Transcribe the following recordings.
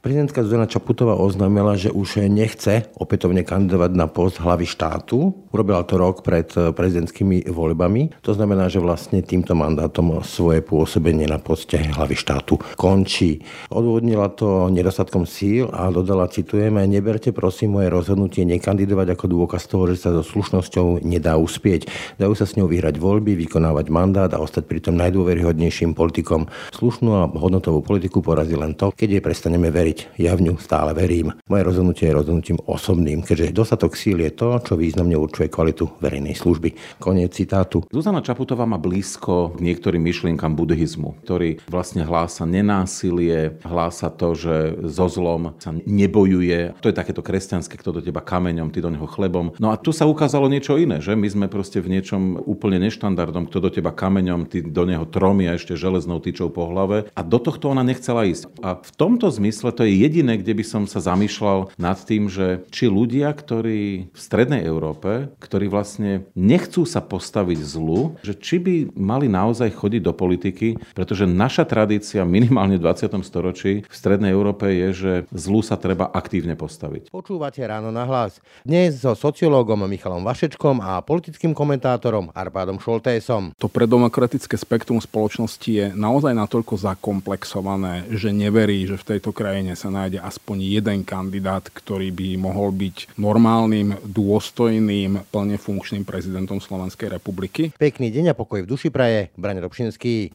Prezidentka Zuzana Čaputová oznámila, že už nechce opätovne kandidovať na post hlavy štátu. Urobila to rok pred prezidentskými voľbami. To znamená, že vlastne týmto mandátom svoje pôsobenie na poste hlavy štátu končí. Odvodnila to nedostatkom síl a dodala, citujeme, neberte prosím moje rozhodnutie nekandidovať ako dôkaz toho, že sa so slušnosťou nedá uspieť. Dajú sa s ňou vyhrať voľby, vykonávať mandát a ostať pritom najdôveryhodnejším politikom. Slušnú a hodnotovú politiku porazí len to, keď jej prestaneme veriť veriť. Ja v ňu stále verím. Moje rozhodnutie je rozhodnutím osobným, keďže dostatok síl je to, čo významne určuje kvalitu verejnej služby. Koniec citátu. Zuzana Čaputová má blízko k niektorým myšlienkam buddhizmu, ktorý vlastne hlása nenásilie, hlása to, že so zlom sa nebojuje. To je takéto kresťanské, kto do teba kameňom, ty do neho chlebom. No a tu sa ukázalo niečo iné, že my sme proste v niečom úplne neštandardom, kto do teba kameňom, ty do neho tromi a ešte železnou tyčou po hlave. A do tohto ona nechcela ísť. A v tomto zmysle to je jediné, kde by som sa zamýšľal nad tým, že či ľudia, ktorí v strednej Európe, ktorí vlastne nechcú sa postaviť zlu, že či by mali naozaj chodiť do politiky, pretože naša tradícia minimálne v 20. storočí v strednej Európe je, že zlu sa treba aktívne postaviť. Počúvate ráno na hlas. Dnes so sociológom Michalom Vašečkom a politickým komentátorom Arpádom Šoltésom. To predemokratické spektrum spoločnosti je naozaj natoľko zakomplexované, že neverí, že v tejto krajine sa nájde aspoň jeden kandidát, ktorý by mohol byť normálnym, dôstojným, plne funkčným prezidentom Slovenskej republiky. Pekný deň a pokoj v duši praje, Braň Robšinský.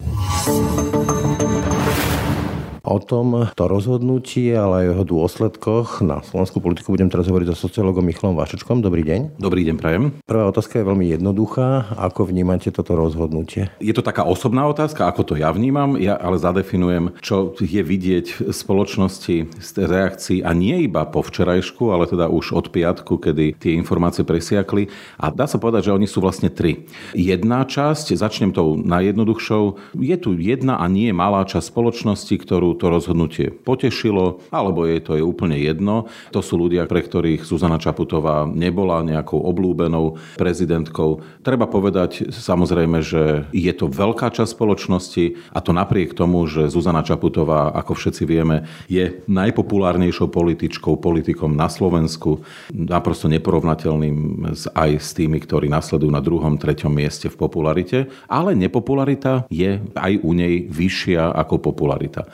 O tom, to rozhodnutie, ale aj o jeho dôsledkoch na slovenskú politiku budem teraz hovoriť so sociologom Michalom Vašečkom. Dobrý deň. Dobrý deň, prajem. Prvá otázka je veľmi jednoduchá. Ako vnímate toto rozhodnutie? Je to taká osobná otázka, ako to ja vnímam. Ja ale zadefinujem, čo je vidieť v spoločnosti z reakcií a nie iba po včerajšku, ale teda už od piatku, kedy tie informácie presiakli. A dá sa povedať, že oni sú vlastne tri. Jedna časť, začnem tou najjednoduchšou, je tu jedna a nie malá časť spoločnosti, ktorú to rozhodnutie potešilo, alebo je to je úplne jedno. To sú ľudia, pre ktorých Zuzana Čaputová nebola nejakou oblúbenou prezidentkou. Treba povedať samozrejme, že je to veľká časť spoločnosti a to napriek tomu, že Zuzana Čaputová, ako všetci vieme, je najpopulárnejšou političkou, politikom na Slovensku, naprosto neporovnateľným aj s tými, ktorí nasledujú na druhom, treťom mieste v popularite, ale nepopularita je aj u nej vyššia ako popularita.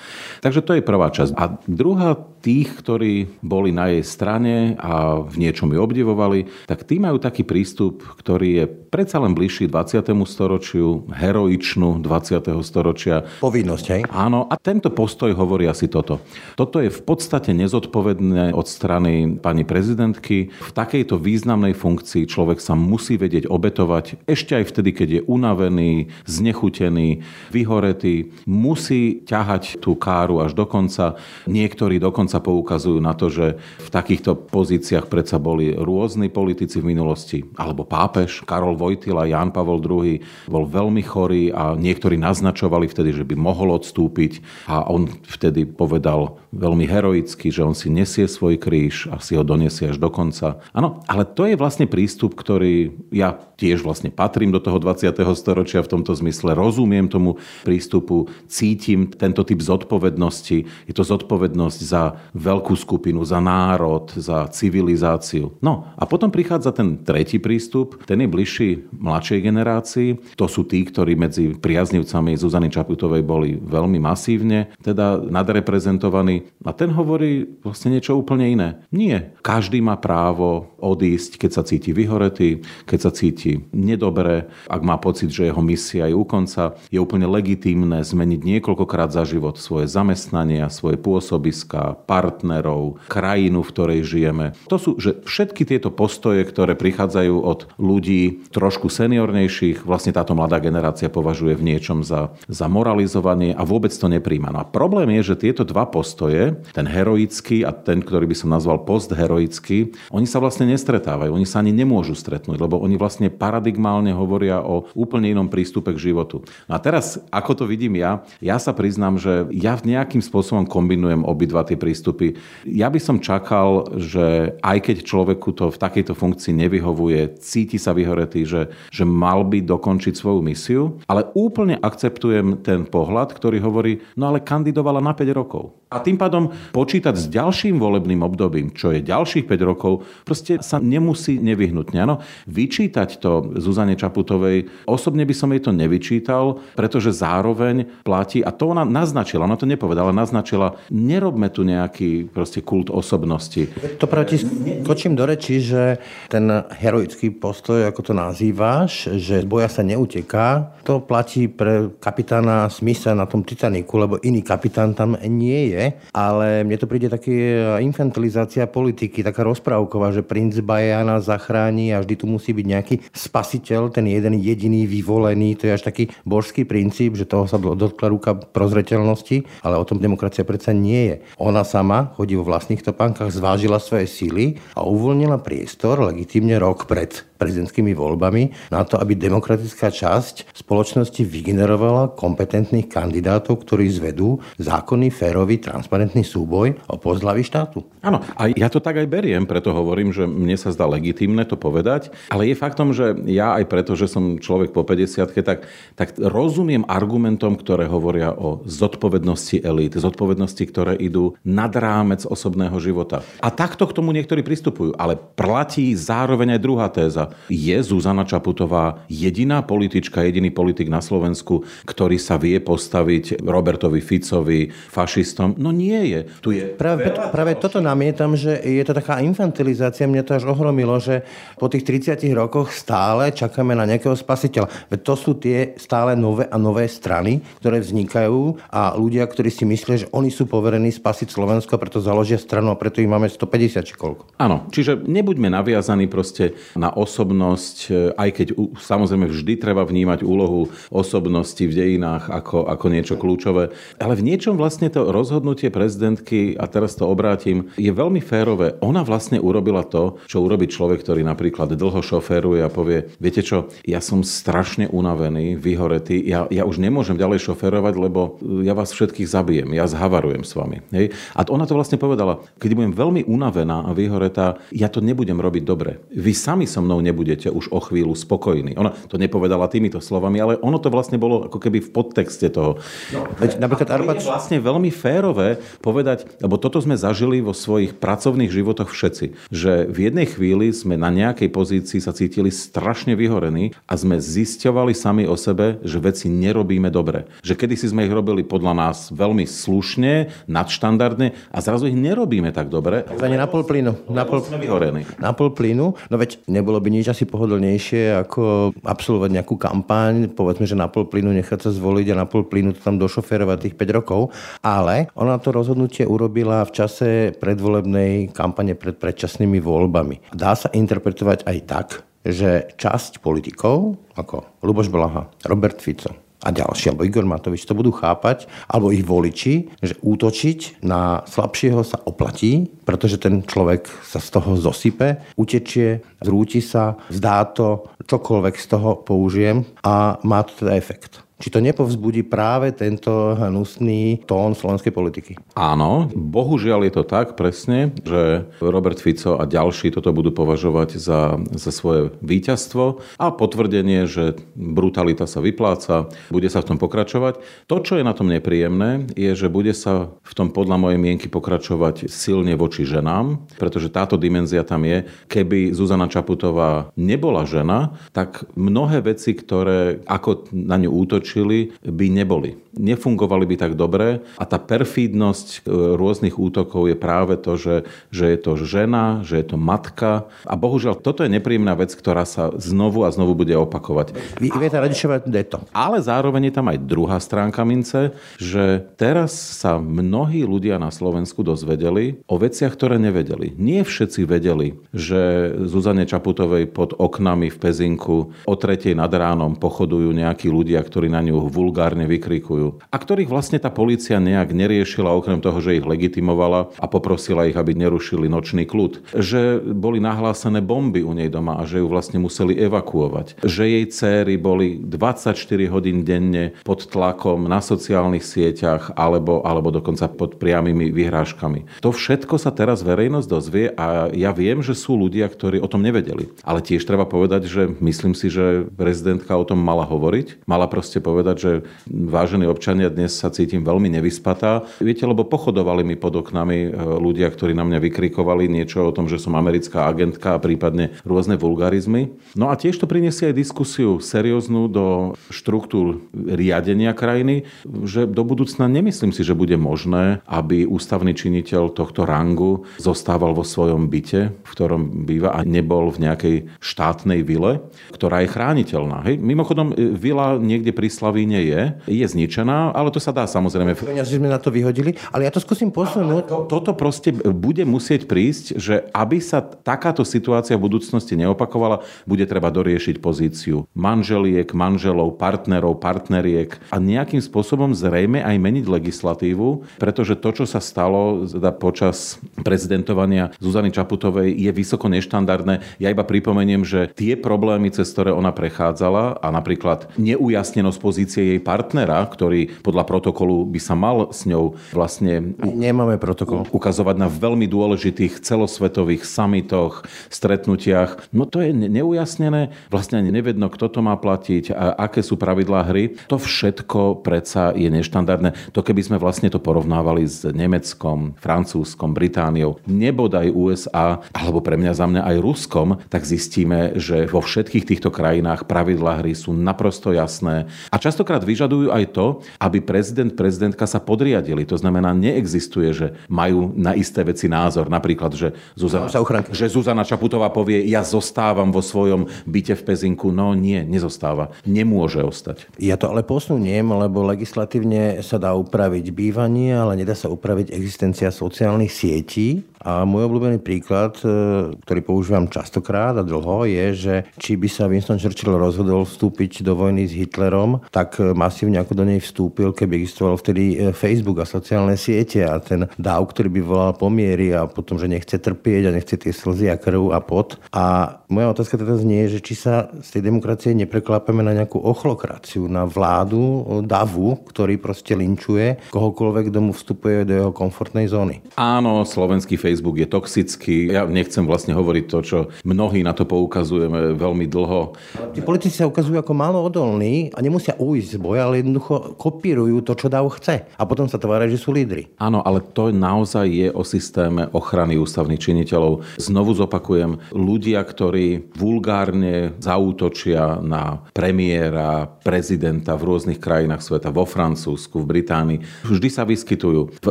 Takže to je prvá časť. A druhá tých, ktorí boli na jej strane a v niečom ju obdivovali, tak tí majú taký prístup, ktorý je predsa len bližší 20. storočiu, heroičnú 20. storočia. Povinnosť, hej? Áno, a tento postoj hovorí asi toto. Toto je v podstate nezodpovedné od strany pani prezidentky. V takejto významnej funkcii človek sa musí vedieť obetovať ešte aj vtedy, keď je unavený, znechutený, vyhoretý. Musí ťahať tú káru až do konca. Niektorí dokonca poukazujú na to, že v takýchto pozíciách predsa boli rôzni politici v minulosti. Alebo pápež Karol Vojtila, Ján Pavol II bol veľmi chorý a niektorí naznačovali vtedy, že by mohol odstúpiť a on vtedy povedal veľmi heroicky, že on si nesie svoj kríž a si ho donesie až do konca. Áno, ale to je vlastne prístup, ktorý ja tiež vlastne patrím do toho 20. storočia v tomto zmysle, rozumiem tomu prístupu, cítim tento typ zodpovednosti. Je to zodpovednosť za veľkú skupinu, za národ, za civilizáciu. No a potom prichádza ten tretí prístup, ten je bližší mladšej generácii. To sú tí, ktorí medzi priaznivcami Zuzany Čaputovej boli veľmi masívne, teda nadreprezentovaní. A ten hovorí vlastne niečo úplne iné. Nie. Každý má právo odísť, keď sa cíti vyhoretý, keď sa cíti nedobre, ak má pocit, že jeho misia je u konca. Je úplne legitímne zmeniť niekoľkokrát za život svoje zamestnania, svoje pôsobiska, partnerov, krajinu, v ktorej žijeme. To sú že všetky tieto postoje, ktoré prichádzajú od ľudí trošku seniornejších, vlastne táto mladá generácia považuje v niečom za, za moralizovanie a vôbec to nepríjma. No a problém je, že tieto dva postoje, ten heroický a ten, ktorý by som nazval postheroický, oni sa vlastne nestretávajú, oni sa ani nemôžu stretnúť, lebo oni vlastne paradigmálne hovoria o úplne inom prístupe k životu. No a teraz, ako to vidím ja, ja sa priznám, že ja nejakým spôsobom kombinujem obidva tie prístupy. Ja by som čakal, že aj keď človeku to v takejto funkcii nevyhovuje, cíti sa vyhoretý, že, že mal by dokončiť svoju misiu, ale úplne akceptujem ten pohľad, ktorý hovorí, no ale kandidovala na 5 rokov. A tým pádom počítať s ďalším volebným obdobím, čo je ďalších 5 rokov, proste sa nemusí nevyhnutne. Ano, vyčítať to Zuzane Čaputovej, osobne by som jej to nevyčítal, pretože zároveň platí, a to ona naznačila, ona to nepovedala, naznačila, nerobme tu nejaký proste kult osobnosti. To proti skočím do reči, že ten heroický postoj, ako to nazývaš, že boja sa neuteká, to platí pre kapitána Smitha na tom Titaniku, lebo iný kapitán tam nie je, ale mne to príde také infantilizácia politiky, taká rozprávková, že princ Bajana zachráni a vždy tu musí byť nejaký spasiteľ, ten jeden jediný vyvolený, to je až taký božský princíp, že toho sa dotkla ruka prozreteľnosti, ale o tom demokracia predsa nie je. Ona sama chodí vo vlastných topánkach, zvážila svoje síly a uvoľnila priestor legitímne rok pred prezidentskými voľbami na to, aby demokratická časť spoločnosti vygenerovala kompetentných kandidátov, ktorí zvedú zákonný, férový, transparentný súboj o post štátu. Áno, a ja to tak aj beriem, preto hovorím, že mne sa zdá legitimné to povedať, ale je faktom, že ja aj preto, že som človek po 50 tak, tak rozumiem argumentom, ktoré hovoria o zodpovednosti elít, zodpovednosti, ktoré idú nad rámec osobného života. A takto k tomu niektorí pristupujú, ale platí zároveň aj druhá téza. Je Zuzana Čaputová jediná politička, jediný politik na Slovensku, ktorý sa vie postaviť Robertovi Ficovi, fašistom? No nie je. Tu je práve, práve toto namietam, že je to taká infantilizácia. Mňa to až ohromilo, že po tých 30 rokoch stále čakáme na nejakého spasiteľa. Veď to sú tie stále nové a nové strany, ktoré vznikajú a ľudia, ktorí si myslia, že oni sú poverení spasiť Slovensko, preto založia stranu a preto ich máme 150 či koľko. Áno, čiže nebuďme naviazaní proste na osobnosť, aj keď samozrejme vždy treba vnímať úlohu osobnosti v dejinách ako, ako niečo kľúčové, ale v niečom vlastne to rozhodnutie prezidentky, a teraz to obrátim, je veľmi férové. Ona vlastne urobila to, čo urobí človek, ktorý napríklad dlho šoféruje a povie, viete čo, ja som strašne unavený, vyhoretý, ja, ja už nemôžem ďalej šoférovať, lebo ja vás všetkých zabijem, ja zhavarujem s vami. Hej? A ona to vlastne povedala, keď budem veľmi unavená a vyhoretá, ja to nebudem robiť dobre. Vy sami so mnou nebudete už o chvíľu spokojní. Ona to nepovedala týmito slovami, ale ono to vlastne bolo ako keby v podtexte toho. No, veď napríklad Arbac... je vlastne veľmi férové povedať, lebo toto sme zažili vo svojich pracovných životoch všetci, že v jednej chvíli sme na nejakej pozícii sa cítili strašne vyhorení a sme zisťovali sami o sebe, že veci nerobíme dobre. Že kedysi sme ich robili podľa nás veľmi slušne, nadštandardne a zrazu ich nerobíme tak dobre. Ani na pol plynu. Na pol, sme vyhorení. Na pol plynu. No veď nebolo by nič asi pohodlnejšie, ako absolvovať nejakú kampaň, povedzme, že na pol plynu nechať sa zvoliť a na pol plynu to tam došoférovať tých 5 rokov. Ale ona to rozhodnutie urobila v čase predvolebnej kampane pred predčasnými voľbami. Dá sa interpretovať aj tak, že časť politikov, ako Luboš Blaha, Robert Fico, a ďalší, alebo Igor Matovič to budú chápať, alebo ich voliči, že útočiť na slabšieho sa oplatí, pretože ten človek sa z toho zosype, utečie, zrúti sa, zdá to, čokoľvek z toho použijem a má to teda efekt. Či to nepovzbudí práve tento hnusný tón slovenskej politiky? Áno, bohužiaľ je to tak presne, že Robert Fico a ďalší toto budú považovať za, za svoje víťazstvo a potvrdenie, že brutalita sa vypláca, bude sa v tom pokračovať. To, čo je na tom nepríjemné, je, že bude sa v tom podľa mojej mienky pokračovať silne voči ženám, pretože táto dimenzia tam je. Keby Zuzana Čaputová nebola žena, tak mnohé veci, ktoré ako na ňu útočí, útočili, by neboli. Nefungovali by tak dobre a tá perfídnosť e, rôznych útokov je práve to, že, že je to žena, že je to matka a bohužiaľ toto je nepríjemná vec, ktorá sa znovu a znovu bude opakovať. Viete Radičová to. Ale zároveň je tam aj druhá stránka mince, že teraz sa mnohí ľudia na Slovensku dozvedeli o veciach, ktoré nevedeli. Nie všetci vedeli, že Zuzane Čaputovej pod oknami v Pezinku o tretej nad ránom pochodujú nejakí ľudia, ktorí na ňu vulgárne vykrikujú a ktorých vlastne tá policia nejak neriešila, okrem toho, že ich legitimovala a poprosila ich, aby nerušili nočný kľud. Že boli nahlásené bomby u nej doma a že ju vlastne museli evakuovať. Že jej céry boli 24 hodín denne pod tlakom na sociálnych sieťach alebo, alebo dokonca pod priamými vyhrážkami. To všetko sa teraz verejnosť dozvie a ja viem, že sú ľudia, ktorí o tom nevedeli. Ale tiež treba povedať, že myslím si, že prezidentka o tom mala hovoriť. Mala proste povedať, že vážení občania, dnes sa cítim veľmi nevyspatá. Viete, lebo pochodovali mi pod oknami e, ľudia, ktorí na mňa vykrikovali niečo o tom, že som americká agentka a prípadne rôzne vulgarizmy. No a tiež to priniesie aj diskusiu serióznu do štruktúr riadenia krajiny, že do budúcna nemyslím si, že bude možné, aby ústavný činiteľ tohto rangu zostával vo svojom byte, v ktorom býva a nebol v nejakej štátnej vile, ktorá je chrániteľná. Hej? Mimochodom, e, vila niekde pri Slavíne je, je zničená, ale to sa dá samozrejme. Peniaze sme na to vyhodili, ale ja to skúsim posunúť. To, toto proste bude musieť prísť, že aby sa takáto situácia v budúcnosti neopakovala, bude treba doriešiť pozíciu manželiek, manželov, partnerov, partneriek a nejakým spôsobom zrejme aj meniť legislatívu, pretože to, čo sa stalo teda počas prezidentovania Zuzany Čaputovej, je vysoko neštandardné. Ja iba pripomeniem, že tie problémy, cez ktoré ona prechádzala a napríklad neujasnenosť pozície jej partnera, ktorý podľa protokolu by sa mal s ňou vlastne Nemáme protokol. ukazovať na veľmi dôležitých celosvetových samitoch, stretnutiach. No to je neujasnené, vlastne ani nevedno, kto to má platiť, a aké sú pravidlá hry. To všetko predsa je neštandardné. To keby sme vlastne to porovnávali s Nemeckom, Francúzskom, Britániou, nebodaj USA, alebo pre mňa za mňa aj Ruskom, tak zistíme, že vo všetkých týchto krajinách pravidlá hry sú naprosto jasné. A častokrát vyžadujú aj to, aby prezident, prezidentka sa podriadili. To znamená, neexistuje, že majú na isté veci názor. Napríklad, že Zuzana, že Zuzana Čaputová povie, ja zostávam vo svojom byte v Pezinku. No nie, nezostáva. Nemôže ostať. Ja to ale posuniem, lebo legislatívne sa dá upraviť bývanie, ale nedá sa upraviť existencia sociálnych sietí. A môj obľúbený príklad, e, ktorý používam častokrát a dlho, je, že či by sa Winston Churchill rozhodol vstúpiť do vojny s Hitlerom, tak masívne ako do nej vstúpil, keby existoval vtedy e, Facebook a sociálne siete a ten dáv, ktorý by volal pomiery a potom, že nechce trpieť a nechce tie slzy a krv a pot. A moja otázka teda znie, že či sa z tej demokracie nepreklápeme na nejakú ochlokraciu, na vládu e, davu, ktorý proste linčuje kohokoľvek, kto mu vstupuje do jeho komfortnej zóny. Áno, slovenský Facebook je toxický. Ja nechcem vlastne hovoriť to, čo mnohí na to poukazujeme veľmi dlho. Tí politici sa ukazujú ako málo odolní a nemusia ujsť z boja, ale jednoducho kopírujú to, čo dáv chce. A potom sa tvária, že sú lídry. Áno, ale to naozaj je o systéme ochrany ústavných činiteľov. Znovu zopakujem, ľudia, ktorí vulgárne zaútočia na premiéra, prezidenta v rôznych krajinách sveta, vo Francúzsku, v Británii, vždy sa vyskytujú. V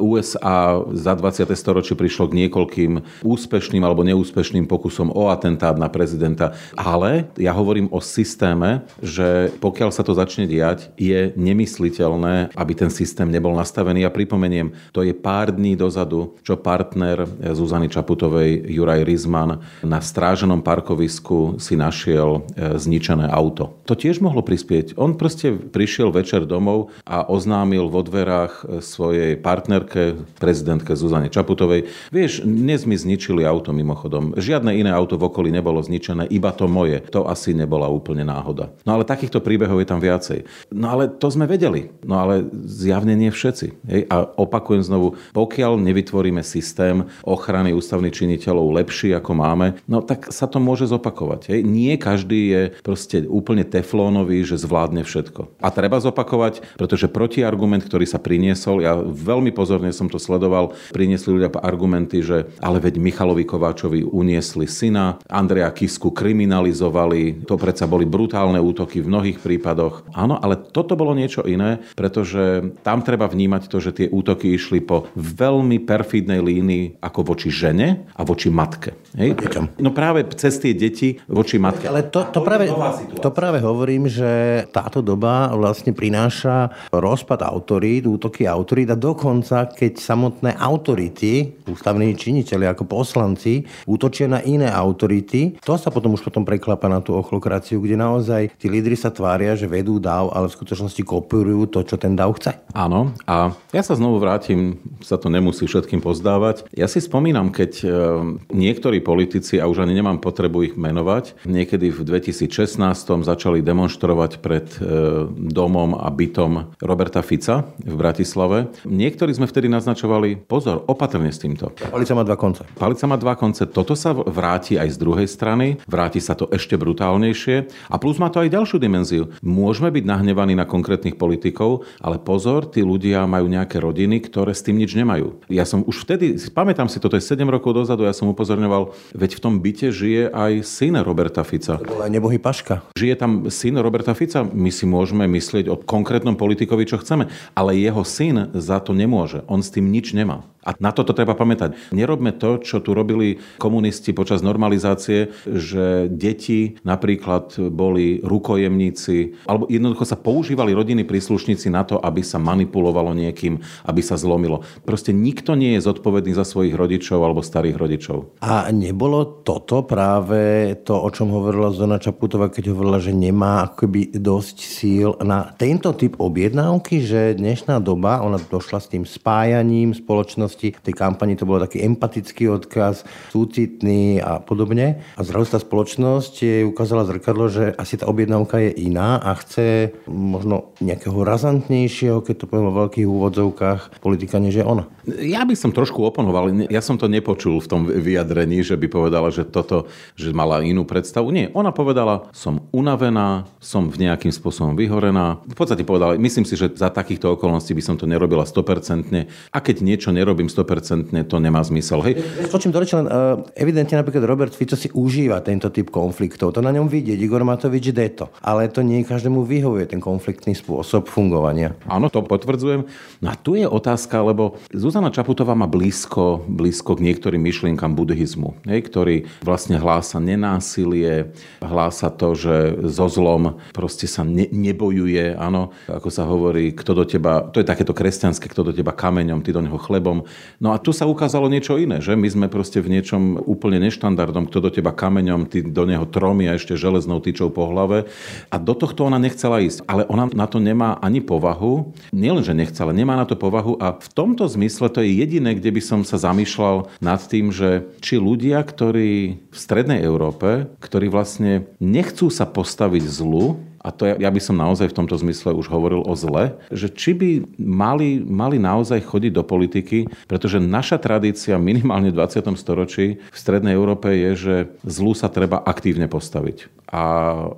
USA za 20. storočie prišlo k niekoľkým úspešným alebo neúspešným pokusom o atentát na prezidenta. Ale ja hovorím o systéme, že pokiaľ sa to začne diať, je nemysliteľné, aby ten systém nebol nastavený. Ja pripomeniem, to je pár dní dozadu, čo partner Zuzany Čaputovej, Juraj Rizman, na stráženom parkovisku si našiel e, zničené auto. To tiež mohlo prispieť. On proste prišiel večer domov a oznámil vo dverách e, svojej partnerke, prezidentke Zuzane Čaputovej, vieš, dnes mi zničili auto mimochodom. Žiadne iné auto v okolí nebolo zničené, iba to moje. To asi nebola úplne náhoda. No ale takýchto príbehov je tam viacej. No ale to sme vedeli. No ale zjavne nie všetci. Hej? A opakujem znovu, pokiaľ nevytvoríme systém ochrany ústavných činiteľov lepší ako máme, no tak sa to môže zopakovať. Hej? Nie každý je proste úplne teflónový, že zvládne všetko. A treba zopakovať, pretože protiargument, ktorý sa priniesol, ja veľmi pozorne som to sledoval, priniesli ľudia argumenty, že ale veď Michalovi Kováčovi uniesli syna, Andreja Kisku kriminalizovali, to predsa boli brutálne útoky v mnohých prípadoch. Áno, ale toto bolo niečo iné, pretože tam treba vnímať to, že tie útoky išli po veľmi perfídnej línii ako voči žene a voči matke. Hej? No práve cez tie deti voči matke. Ale to, to, práve, to práve hovorím, že táto doba vlastne prináša rozpad autorít, útoky autorít a dokonca, keď samotné autority, ústavní štátni činiteľi ako poslanci útočia na iné autority. To sa potom už potom preklapa na tú ochlokraciu, kde naozaj tí lídry sa tvária, že vedú dáv, ale v skutočnosti kopírujú to, čo ten dáv chce. Áno, a ja sa znovu vrátim, sa to nemusí všetkým pozdávať. Ja si spomínam, keď e, niektorí politici, a už ani nemám potrebu ich menovať, niekedy v 2016 začali demonstrovať pred e, domom a bytom Roberta Fica v Bratislave. Niektorí sme vtedy naznačovali, pozor, opatrne s týmto. Palica má dva konce. Palica má dva konce. Toto sa vráti aj z druhej strany, vráti sa to ešte brutálnejšie a plus má to aj ďalšiu dimenziu. Môžeme byť nahnevaní na konkrétnych politikov, ale pozor, tí ľudia majú nejaké rodiny, ktoré s tým nič nemajú. Ja som už vtedy, pamätám si, toto je 7 rokov dozadu, ja som upozorňoval, veď v tom byte žije aj syn Roberta Fica. To bol aj nebohý Paška. Žije tam syn Roberta Fica, my si môžeme myslieť o konkrétnom politikovi, čo chceme, ale jeho syn za to nemôže. On s tým nič nemá. A na toto treba pamätať. Nerobme to, čo tu robili komunisti počas normalizácie, že deti napríklad boli rukojemníci, alebo jednoducho sa používali rodiny príslušníci na to, aby sa manipulovalo niekým, aby sa zlomilo. Proste nikto nie je zodpovedný za svojich rodičov alebo starých rodičov. A nebolo toto práve to, o čom hovorila Zona Čaputová, keď hovorila, že nemá akoby dosť síl na tento typ objednávky, že dnešná doba, ona došla s tým spájaním spoločnosti minulosti. V tej kampani to bol taký empatický odkaz, súcitný a podobne. A zrazu tá spoločnosť jej ukázala zrkadlo, že asi tá objednávka je iná a chce možno nejakého razantnejšieho, keď to poviem o veľkých úvodzovkách, politika než je ona. Ja by som trošku oponoval. Ja som to nepočul v tom vyjadrení, že by povedala, že toto, že mala inú predstavu. Nie, ona povedala, som unavená, som v nejakým spôsobom vyhorená. V podstate povedala, myslím si, že za takýchto okolností by som to nerobila 100%. A keď niečo nerobím, urobím 100%, to nemá zmysel. Hej. Skočím do reči, len uh, evidentne napríklad Robert Fico si užíva tento typ konfliktov. To na ňom vidieť. Igor Matovič to. Ale to nie každému vyhovuje ten konfliktný spôsob fungovania. Áno, to potvrdzujem. No a tu je otázka, lebo Zuzana Čaputová má blízko, blízko k niektorým myšlienkam buddhizmu, hej, ktorý vlastne hlása nenásilie, hlása to, že so zlom proste sa ne, nebojuje, áno, ako sa hovorí, kto do teba, to je takéto kresťanské, kto do teba kameňom, ty do neho chlebom. No a tu sa ukázalo niečo iné, že my sme proste v niečom úplne neštandardnom, kto do teba kameňom, ty do neho tromi a ešte železnou tyčou po hlave. A do tohto ona nechcela ísť. Ale ona na to nemá ani povahu. Nielen, že nechcela, nemá na to povahu. A v tomto zmysle to je jediné, kde by som sa zamýšľal nad tým, že či ľudia, ktorí v strednej Európe, ktorí vlastne nechcú sa postaviť zlu, a to ja, ja by som naozaj v tomto zmysle už hovoril o zle, že či by mali, mali naozaj chodiť do politiky, pretože naša tradícia minimálne v 20. storočí v Strednej Európe je, že zlu sa treba aktívne postaviť a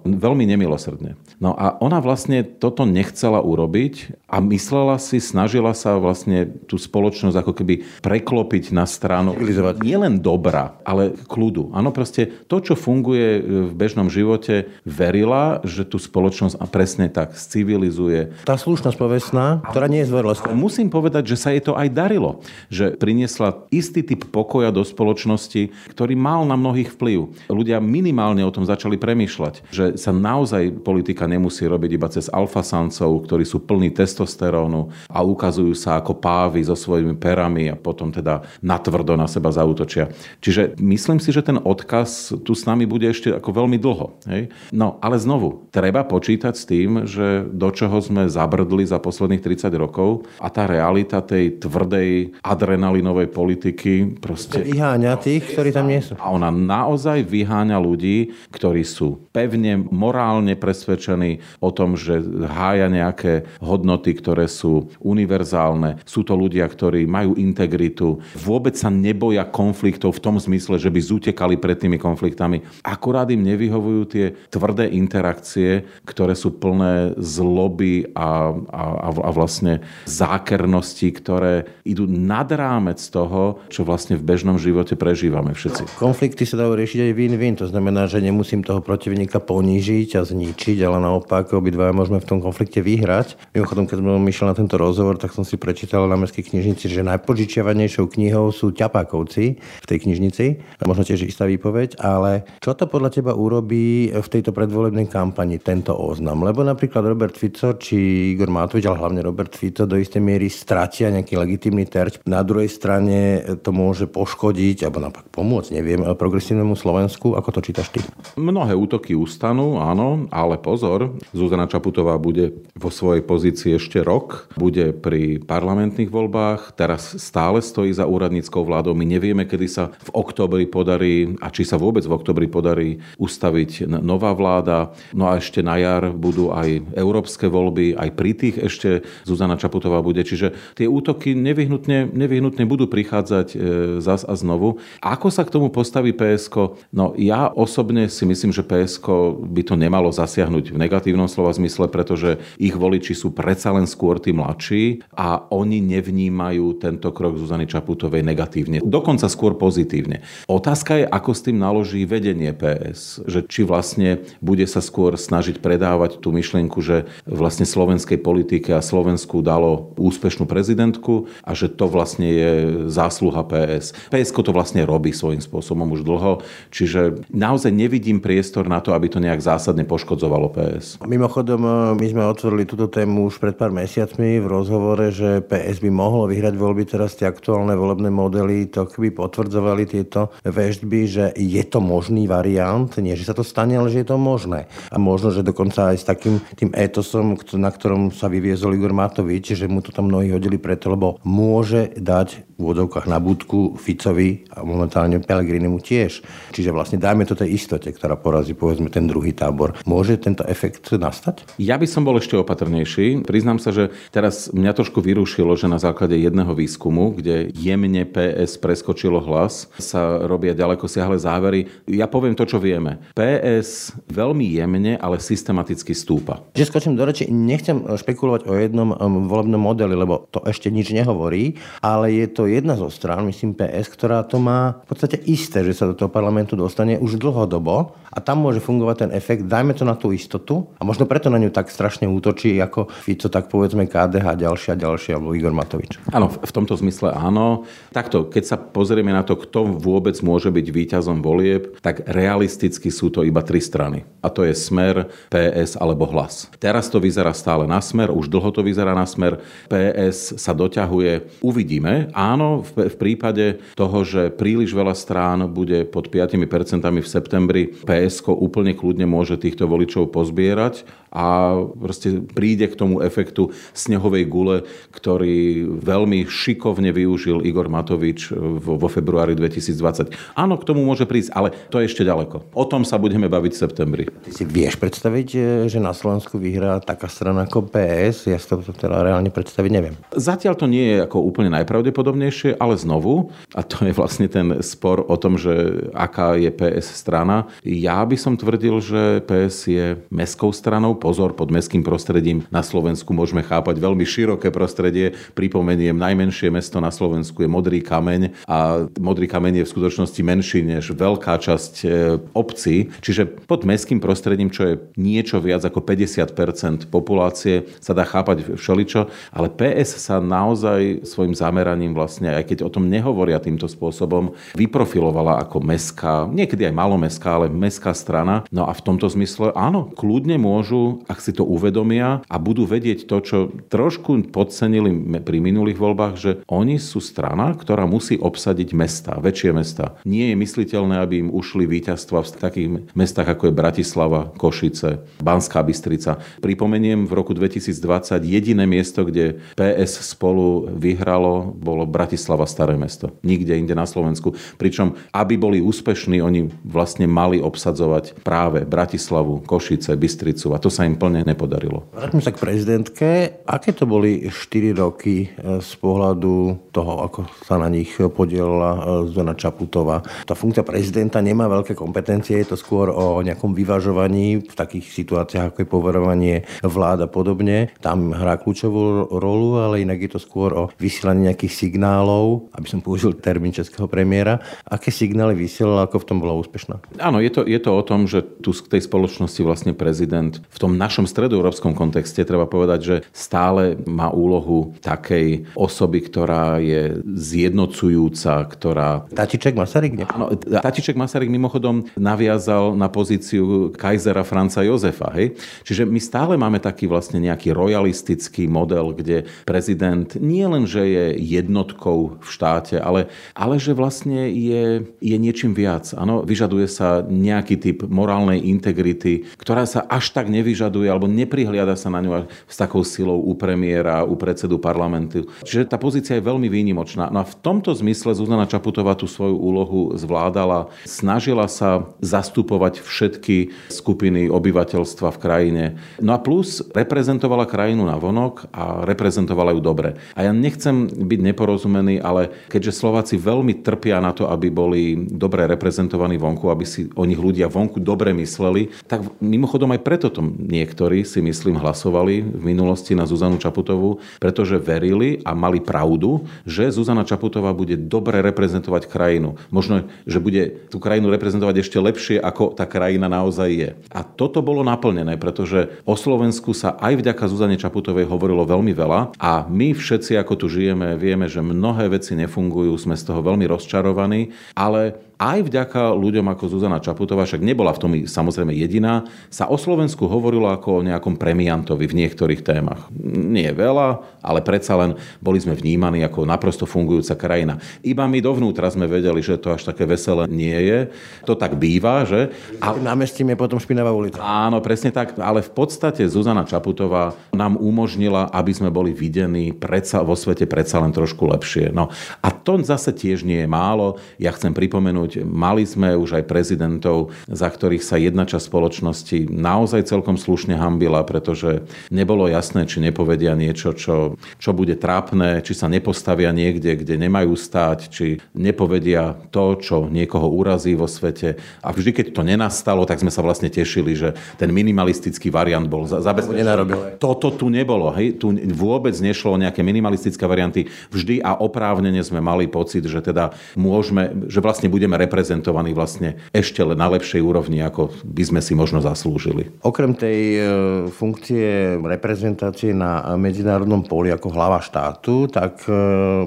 veľmi nemilosrdne. No a ona vlastne toto nechcela urobiť a myslela si, snažila sa vlastne tú spoločnosť ako keby preklopiť na stranu nie len dobra, ale kľudu. Áno, proste to, čo funguje v bežnom živote, verila, že tú spoločnosť a presne tak civilizuje. Tá slušnosť povestná, ktorá nie je zverilosť. Musím povedať, že sa jej to aj darilo. Že priniesla istý typ pokoja do spoločnosti, ktorý mal na mnohých vplyv. Ľudia minimálne o tom začali premýšľať, že sa naozaj politika nemusí robiť iba cez alfasancov, ktorí sú plní testosterónu a ukazujú sa ako pávy so svojimi perami a potom teda natvrdo na seba zautočia. Čiže myslím si, že ten odkaz tu s nami bude ešte ako veľmi dlho. Hej? No, ale znovu, treba počítať s tým, že do čoho sme zabrdli za posledných 30 rokov a tá realita tej tvrdej adrenalinovej politiky proste... Vyháňa tých, ktorí tam nie sú. A ona naozaj vyháňa ľudí, ktorí sú pevne morálne presvedčení o tom, že hája nejaké hodnoty, ktoré sú univerzálne. Sú to ľudia, ktorí majú integritu, vôbec sa neboja konfliktov v tom zmysle, že by zutekali pred tými konfliktami. Akurát im nevyhovujú tie tvrdé interakcie, ktoré sú plné zloby a, a, a vlastne zákernosti, ktoré idú nad rámec toho, čo vlastne v bežnom živote prežívame všetci. Konflikty sa dajú riešiť aj win-win, to znamená, že nemusím toho protivníka ponížiť a zničiť, ale naopak obidva môžeme v tom konflikte vyhrať. Mimochodom, keď som išiel na tento rozhovor, tak som si prečítal na mestskej knižnici, že najpožičiavanejšou knihou sú ťapákovci v tej knižnici. Možno tiež istá výpoveď, ale čo to podľa teba urobí v tejto predvolebnej kampani, tento oznam? Lebo napríklad Robert Fico či Igor Matovič, ale hlavne Robert Fico do istej miery stratia nejaký legitímny terč. Na druhej strane to môže poškodiť, alebo naopak pomôcť, neviem, progresívnemu Slovensku. Ako to čítaš ty? Mnohé útoky ustanú, áno, ale pozor, Zuzana Čaputová bude vo svojej pozícii ešte rok, bude pri parlamentných voľbách, teraz stále stojí za úradníckou vládou. My nevieme, kedy sa v oktobri podarí, a či sa vôbec v oktobri podarí ustaviť nová vláda. No a ešte na jar budú aj európske voľby, aj pri tých ešte Zuzana Čaputová bude. Čiže tie útoky nevyhnutne, nevyhnutne budú prichádzať e, zas a znovu. Ako sa k tomu postaví PSK? No ja osobne si myslím, že PSK by to nemalo zasiahnuť v negatívnom slova zmysle, pretože ich voliči sú predsa len skôr tí mladší a oni nevnímajú tento krok Zuzany Čaputovej negatívne. Dokonca skôr pozitívne. Otázka je, ako s tým naloží vedenie PS. Že či vlastne bude sa skôr snažiť predávať tú myšlienku, že vlastne slovenskej politike a Slovensku dalo úspešnú prezidentku a že to vlastne je zásluha PS. PSK to vlastne robí svojím spôsobom už dlho, čiže naozaj nevidím priestor na to, aby to nejak zásadne poškodzovalo PS. Mimochodom, e, my sme otvorili túto tému už pred pár mesiacmi v rozhovore, že PS by mohlo vyhrať voľby, teraz tie aktuálne volebné modely to by potvrdzovali tieto väžby, že je to možný variant, nie že sa to stane, ale že je to možné. A možno, že dokonca aj s takým tým etosom, na ktorom sa vyviezol Igor Matovič, že mu to tam mnohí hodili preto, lebo môže dať v úvodovkách na budku Ficovi a momentálne Pelegrinimu tiež. Čiže vlastne dajme to tej istote, ktorá porazí povedzme ten druhý tábor. Môže tento efekt nastať? Ja by som bol ešte opatrnejší. Priznám sa, že teraz mňa trošku vyrušilo, že na základe jedného výskumu, kde jemne PS preskočilo hlas, sa robia ďaleko siahle závery. Ja poviem to, čo vieme. PS veľmi jemne, ale systematicky stúpa. Že skočím do reči, nechcem špekulovať o jednom um, volebnom modeli, lebo to ešte nič nehovorí, ale je to jedna zo strán, myslím PS, ktorá to má v podstate isté, že sa do toho parlamentu dostane už dlhodobo a tam môže fungovať ten efekt, dajme to na tú istotu a možno preto na ňu tak strašne útočí ako Fico, tak povedzme KDH, ďalšia, ďalšia, alebo Igor Matovič. Áno, v tomto zmysle áno. Takto, keď sa pozrieme na to, kto vôbec môže byť víťazom volieb, tak realisticky sú to iba tri strany. A to je Smer, PS alebo Hlas. Teraz to vyzerá stále na Smer, už dlho to vyzerá na Smer. PS sa doťahuje. Uvidíme. Áno, v, v prípade toho, že príliš veľa strán bude pod 5% v septembri, PSK úplne kľudne môže týchto voličov pozbierať a proste príde k tomu efektu snehovej gule, ktorý veľmi šikovne využil Igor Matovič vo, vo februári 2020. Áno, k tomu môže prísť, ale to je ešte ďaleko. O tom sa budeme baviť v septembri. Ty si vieš predstaviť, e, že na Slovensku vyhrá taká strana ako PS? Ja si to teda reálne predstaviť neviem. Zatiaľ to nie je ako úplne najpravdepodobnejšie, ale znovu, a to je vlastne ten spor o tom, že aká je PS strana. Ja by som tvrdil, že PS je mestskou stranou, pozor, pod mestským prostredím na Slovensku môžeme chápať veľmi široké prostredie. Pripomeniem, najmenšie mesto na Slovensku je Modrý kameň a Modrý kameň je v skutočnosti menší než veľká časť e, obcí. Čiže pod mestským prostredím, čo je niečo viac ako 50% populácie, sa dá chápať všeličo, ale PS sa naozaj svojim zameraním vlastne, aj keď o tom nehovoria týmto spôsobom, vyprofilovala ako mestská, niekedy aj malomestská, ale mestská strana. No a v tomto zmysle áno, kľudne môžu ak si to uvedomia a budú vedieť to, čo trošku podcenili pri minulých voľbách, že oni sú strana, ktorá musí obsadiť mesta, väčšie mesta. Nie je mysliteľné, aby im ušli víťazstva v takých mestách, ako je Bratislava, Košice, Banská Bystrica. Pripomeniem, v roku 2020 jediné miesto, kde PS spolu vyhralo, bolo Bratislava Staré mesto. Nikde inde na Slovensku. Pričom, aby boli úspešní, oni vlastne mali obsadzovať práve Bratislavu, Košice, Bystricu a to sa im plne nepodarilo. Vráťme sa k prezidentke. Aké to boli 4 roky e, z pohľadu toho, ako sa na nich podielala e, Zona Čaputová? Tá funkcia prezidenta nemá veľké kompetencie, je to skôr o nejakom vyvažovaní v takých situáciách, ako je poverovanie vlád a podobne. Tam hrá kľúčovú rolu, ale inak je to skôr o vysielaní nejakých signálov, aby som použil termín českého premiéra. Aké signály vysielala, ako v tom bola úspešná? Áno, je to, je to o tom, že tu v tej spoločnosti vlastne prezident v tom našom stredoeurópskom kontexte treba povedať, že stále má úlohu takej osoby, ktorá je zjednocujúca, ktorá... Tatiček Masaryk? Nie? Áno, Tatiček Masaryk mimochodom naviazal na pozíciu kajzera Franca Jozefa. Hej? Čiže my stále máme taký vlastne nejaký royalistický model, kde prezident nie len, že je jednotkou v štáte, ale, ale že vlastne je, je niečím viac. Áno, vyžaduje sa nejaký typ morálnej integrity, ktorá sa až tak nevyžaduje alebo neprihliada sa na ňu s takou silou u premiéra, u predsedu parlamentu. Čiže tá pozícia je veľmi výnimočná. No a v tomto zmysle Zuzana Čaputová tú svoju úlohu zvládala. Snažila sa zastupovať všetky skupiny obyvateľstva v krajine. No a plus reprezentovala krajinu na vonok a reprezentovala ju dobre. A ja nechcem byť neporozumený, ale keďže Slováci veľmi trpia na to, aby boli dobre reprezentovaní vonku, aby si o nich ľudia vonku dobre mysleli, tak mimochodom aj preto to niektorí si myslím hlasovali v minulosti na Zuzanu Čaputovú, pretože verili a mali pravdu, že Zuzana Čaputová bude dobre reprezentovať krajinu. Možno, že bude tú krajinu reprezentovať ešte lepšie, ako tá krajina naozaj je. A toto bolo naplnené, pretože o Slovensku sa aj vďaka Zuzane Čaputovej hovorilo veľmi veľa a my všetci, ako tu žijeme, vieme, že mnohé veci nefungujú, sme z toho veľmi rozčarovaní, ale aj vďaka ľuďom ako Zuzana Čaputová, však nebola v tom samozrejme jediná, sa o Slovensku hovorilo ako o nejakom premiantovi v niektorých témach. Nie veľa, ale predsa len boli sme vnímaní ako naprosto fungujúca krajina. Iba my dovnútra sme vedeli, že to až také veselé nie je. To tak býva, že? A... Námestím je potom špinavá ulica. Áno, presne tak. Ale v podstate Zuzana Čaputová nám umožnila, aby sme boli videní predsa, vo svete predsa len trošku lepšie. No a to zase tiež nie je málo. Ja chcem pripomenúť spomenúť, mali sme už aj prezidentov, za ktorých sa jedna časť spoločnosti naozaj celkom slušne hambila, pretože nebolo jasné, či nepovedia niečo, čo, čo bude trápne, či sa nepostavia niekde, kde nemajú stáť, či nepovedia to, čo niekoho urazí vo svete. A vždy, keď to nenastalo, tak sme sa vlastne tešili, že ten minimalistický variant bol zabezpečený. Toto tu nebolo. Hej? Tu vôbec nešlo o nejaké minimalistické varianty. Vždy a oprávnene sme mali pocit, že teda môžeme, že vlastne budeme budeme reprezentovaní vlastne ešte na lepšej úrovni, ako by sme si možno zaslúžili. Okrem tej e, funkcie reprezentácie na medzinárodnom poli ako hlava štátu, tak e,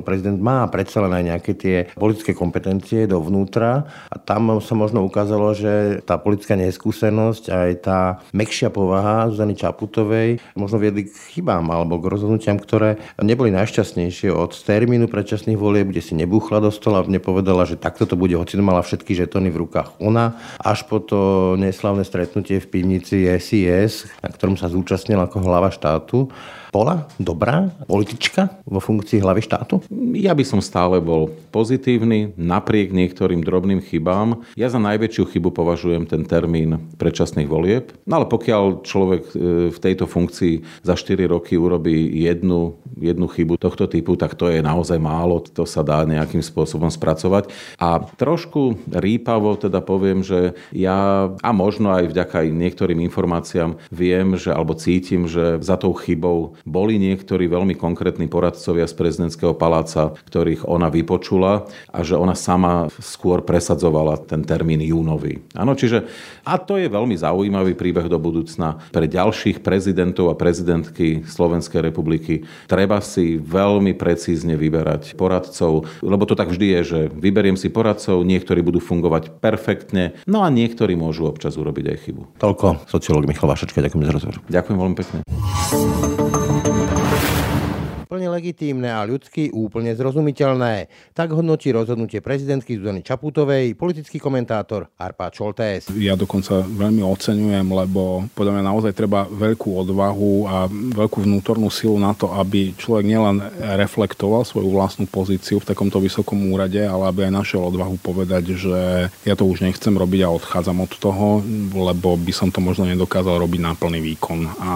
prezident má predsa len aj nejaké tie politické kompetencie dovnútra a tam sa možno ukázalo, že tá politická neskúsenosť aj tá mekšia povaha Zuzany Čaputovej možno viedli k chybám alebo k rozhodnutiam, ktoré neboli najšťastnejšie od termínu predčasných volieb, kde si nebúchla do stola nepovedala, že takto to bude, hoci mala všetky žetóny v rukách. Ona, až po to neslavné stretnutie v pivnici SIS, na ktorom sa zúčastnila ako hlava štátu bola dobrá politička vo funkcii hlavy štátu? Ja by som stále bol pozitívny, napriek niektorým drobným chybám. Ja za najväčšiu chybu považujem ten termín predčasných volieb. No ale pokiaľ človek e, v tejto funkcii za 4 roky urobí jednu, jednu chybu tohto typu, tak to je naozaj málo, to sa dá nejakým spôsobom spracovať. A trošku rýpavo teda poviem, že ja a možno aj vďaka niektorým informáciám viem, že alebo cítim, že za tou chybou boli niektorí veľmi konkrétni poradcovia z prezidentského paláca, ktorých ona vypočula a že ona sama skôr presadzovala ten termín júnový. Áno, čiže a to je veľmi zaujímavý príbeh do budúcna. Pre ďalších prezidentov a prezidentky Slovenskej republiky treba si veľmi precízne vyberať poradcov, lebo to tak vždy je, že vyberiem si poradcov, niektorí budú fungovať perfektne, no a niektorí môžu občas urobiť aj chybu. Toľko sociológ Michal Vašečka, ďakujem za rozhovor. Ďakujem veľmi pekne plne legitímne a ľudsky úplne zrozumiteľné. Tak hodnotí rozhodnutie prezidentky Zuzany Čaputovej politický komentátor Arpá Čoltés. Ja dokonca veľmi oceňujem, lebo podľa mňa naozaj treba veľkú odvahu a veľkú vnútornú silu na to, aby človek nielen reflektoval svoju vlastnú pozíciu v takomto vysokom úrade, ale aby aj našiel odvahu povedať, že ja to už nechcem robiť a odchádzam od toho, lebo by som to možno nedokázal robiť na plný výkon. A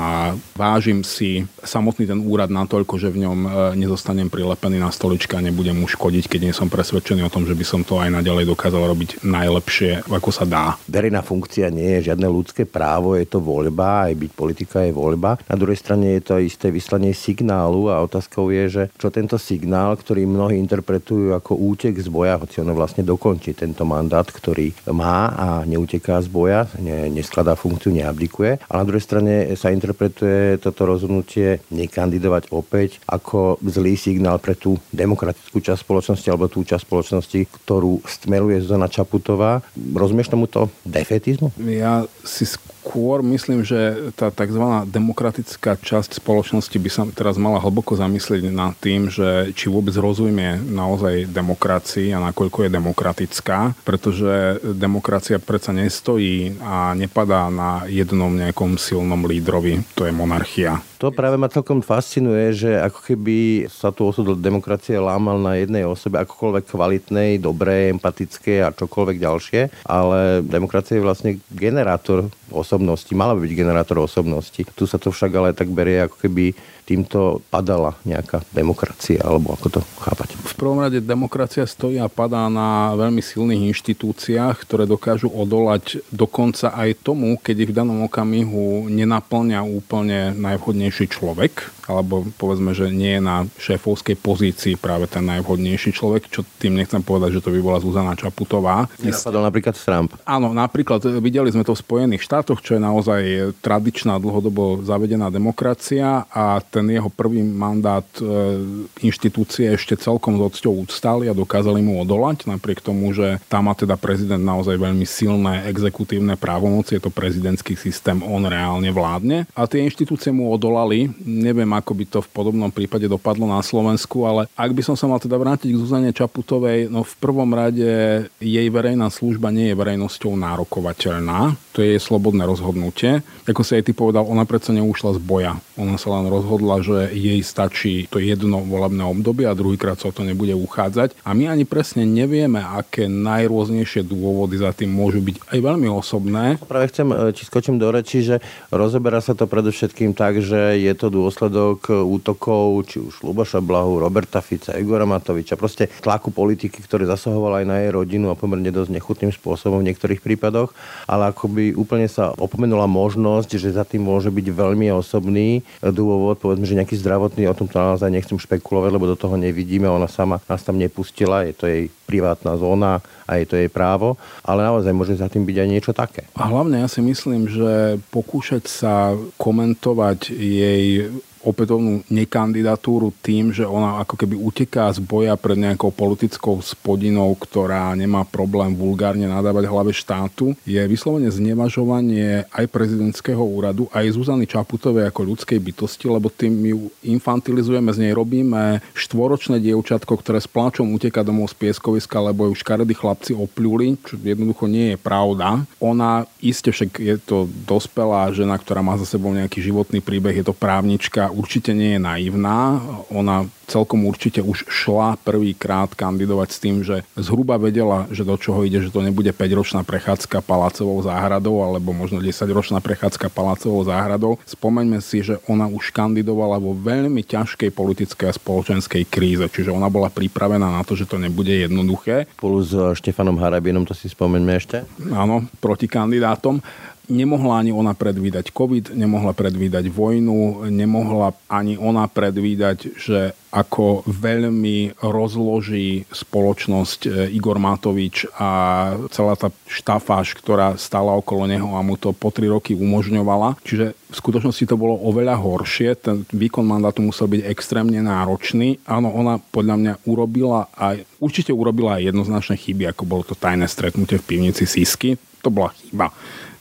vážim si samotný ten úrad natoľko, že v ňom e, nezostanem prilepený na stolička a nebudem mu škodiť, keď nie som presvedčený o tom, že by som to aj naďalej dokázal robiť najlepšie, ako sa dá. Verejná funkcia nie je žiadne ľudské právo, je to voľba, aj byť politika je voľba. Na druhej strane je to isté vyslanie signálu a otázkou je, že čo tento signál, ktorý mnohí interpretujú ako útek z boja, hoci ono vlastne dokončí tento mandát, ktorý má a neuteká z boja, ne, neskladá funkciu, neabdikuje. A na druhej strane sa interpretuje toto rozhodnutie nekandidovať opäť ako zlý signál pre tú demokratickú časť spoločnosti alebo tú časť spoločnosti, ktorú stmeluje Zuzana Čaputová. Rozumieš tomuto defetizmu? Ja si skôr myslím, že tá tzv. demokratická časť spoločnosti by sa teraz mala hlboko zamyslieť nad tým, že či vôbec rozumie naozaj demokracii a nakoľko je demokratická, pretože demokracia predsa nestojí a nepadá na jednom nejakom silnom lídrovi, to je monarchia. To práve ma celkom fascinuje, že ako keby sa tu osud demokracie lámal na jednej osobe, akokoľvek kvalitnej, dobrej, empatické a čokoľvek ďalšie, ale demokracia je vlastne generátor osobnosti, mala by byť generátor osobnosti. Tu sa to však ale tak berie, ako keby týmto padala nejaká demokracia, alebo ako to chápať? V prvom rade demokracia stojí a padá na veľmi silných inštitúciách, ktoré dokážu odolať dokonca aj tomu, keď ich v danom okamihu nenaplňa úplne najvhodnejší človek, alebo povedzme, že nie je na šéfovskej pozícii práve ten najvhodnejší človek, čo tým nechcem povedať, že to by bola Zuzana Čaputová. Nenapadol napríklad Trump. Áno, napríklad videli sme to v Spojených štátoch, čo je naozaj tradičná dlhodobo zavedená demokracia a ten ten jeho prvý mandát e, inštitúcie ešte celkom s odsťou ustali a dokázali mu odolať, napriek tomu, že tam má teda prezident naozaj veľmi silné exekutívne právomoci, je to prezidentský systém, on reálne vládne a tie inštitúcie mu odolali. Neviem, ako by to v podobnom prípade dopadlo na Slovensku, ale ak by som sa mal teda vrátiť k Zuzane Čaputovej, no v prvom rade jej verejná služba nie je verejnosťou nárokovateľná, to je jej slobodné rozhodnutie. Ako sa jej ty povedal, ona predsa neušla z boja. Ona sa len rozhodla rozhodla, že jej stačí to jedno volebné obdobie a druhýkrát sa o to nebude uchádzať. A my ani presne nevieme, aké najrôznejšie dôvody za tým môžu byť aj veľmi osobné. Práve chcem, e, či skočím do reči, že rozoberá sa to predovšetkým tak, že je to dôsledok útokov či už Luboša Blahu, Roberta Fica, Igora Matoviča, proste tlaku politiky, ktorý zasahoval aj na jej rodinu a pomerne dosť nechutným spôsobom v niektorých prípadoch, ale akoby úplne sa opomenula možnosť, že za tým môže byť veľmi osobný dôvod, povedzme že nejaký zdravotný, o tomto naozaj nechcem špekulovať, lebo do toho nevidíme, ona sama nás tam nepustila, je to jej privátna zóna a je to jej právo, ale naozaj môže za tým byť aj niečo také. A hlavne ja si myslím, že pokúšať sa komentovať jej opätovnú nekandidatúru tým, že ona ako keby uteká z boja pred nejakou politickou spodinou, ktorá nemá problém vulgárne nadávať hlave štátu, je vyslovene znevažovanie aj prezidentského úradu, aj Zuzany Čaputovej ako ľudskej bytosti, lebo tým ju infantilizujeme, z nej robíme štvoročné dievčatko, ktoré s pláčom uteká domov z pieskoviska, lebo ju škaredí chlapci opľuli, čo jednoducho nie je pravda. Ona iste však je to dospelá žena, ktorá má za sebou nejaký životný príbeh, je to právnička, určite nie je naivná. Ona celkom určite už šla prvýkrát kandidovať s tým, že zhruba vedela, že do čoho ide, že to nebude 5-ročná prechádzka palácovou záhradou alebo možno 10-ročná prechádzka palácovou záhradou. Spomeňme si, že ona už kandidovala vo veľmi ťažkej politickej a spoločenskej kríze, čiže ona bola pripravená na to, že to nebude jednoduché. Spolu s Štefanom Harabinom, to si spomeňme ešte. Áno, proti kandidátom nemohla ani ona predvídať COVID, nemohla predvídať vojnu, nemohla ani ona predvídať, že ako veľmi rozloží spoločnosť e, Igor Matovič a celá tá štafáž, ktorá stála okolo neho a mu to po tri roky umožňovala. Čiže v skutočnosti to bolo oveľa horšie. Ten výkon mandátu musel byť extrémne náročný. Áno, ona podľa mňa urobila aj, určite urobila aj jednoznačné chyby, ako bolo to tajné stretnutie v pivnici Sisky. To bola chyba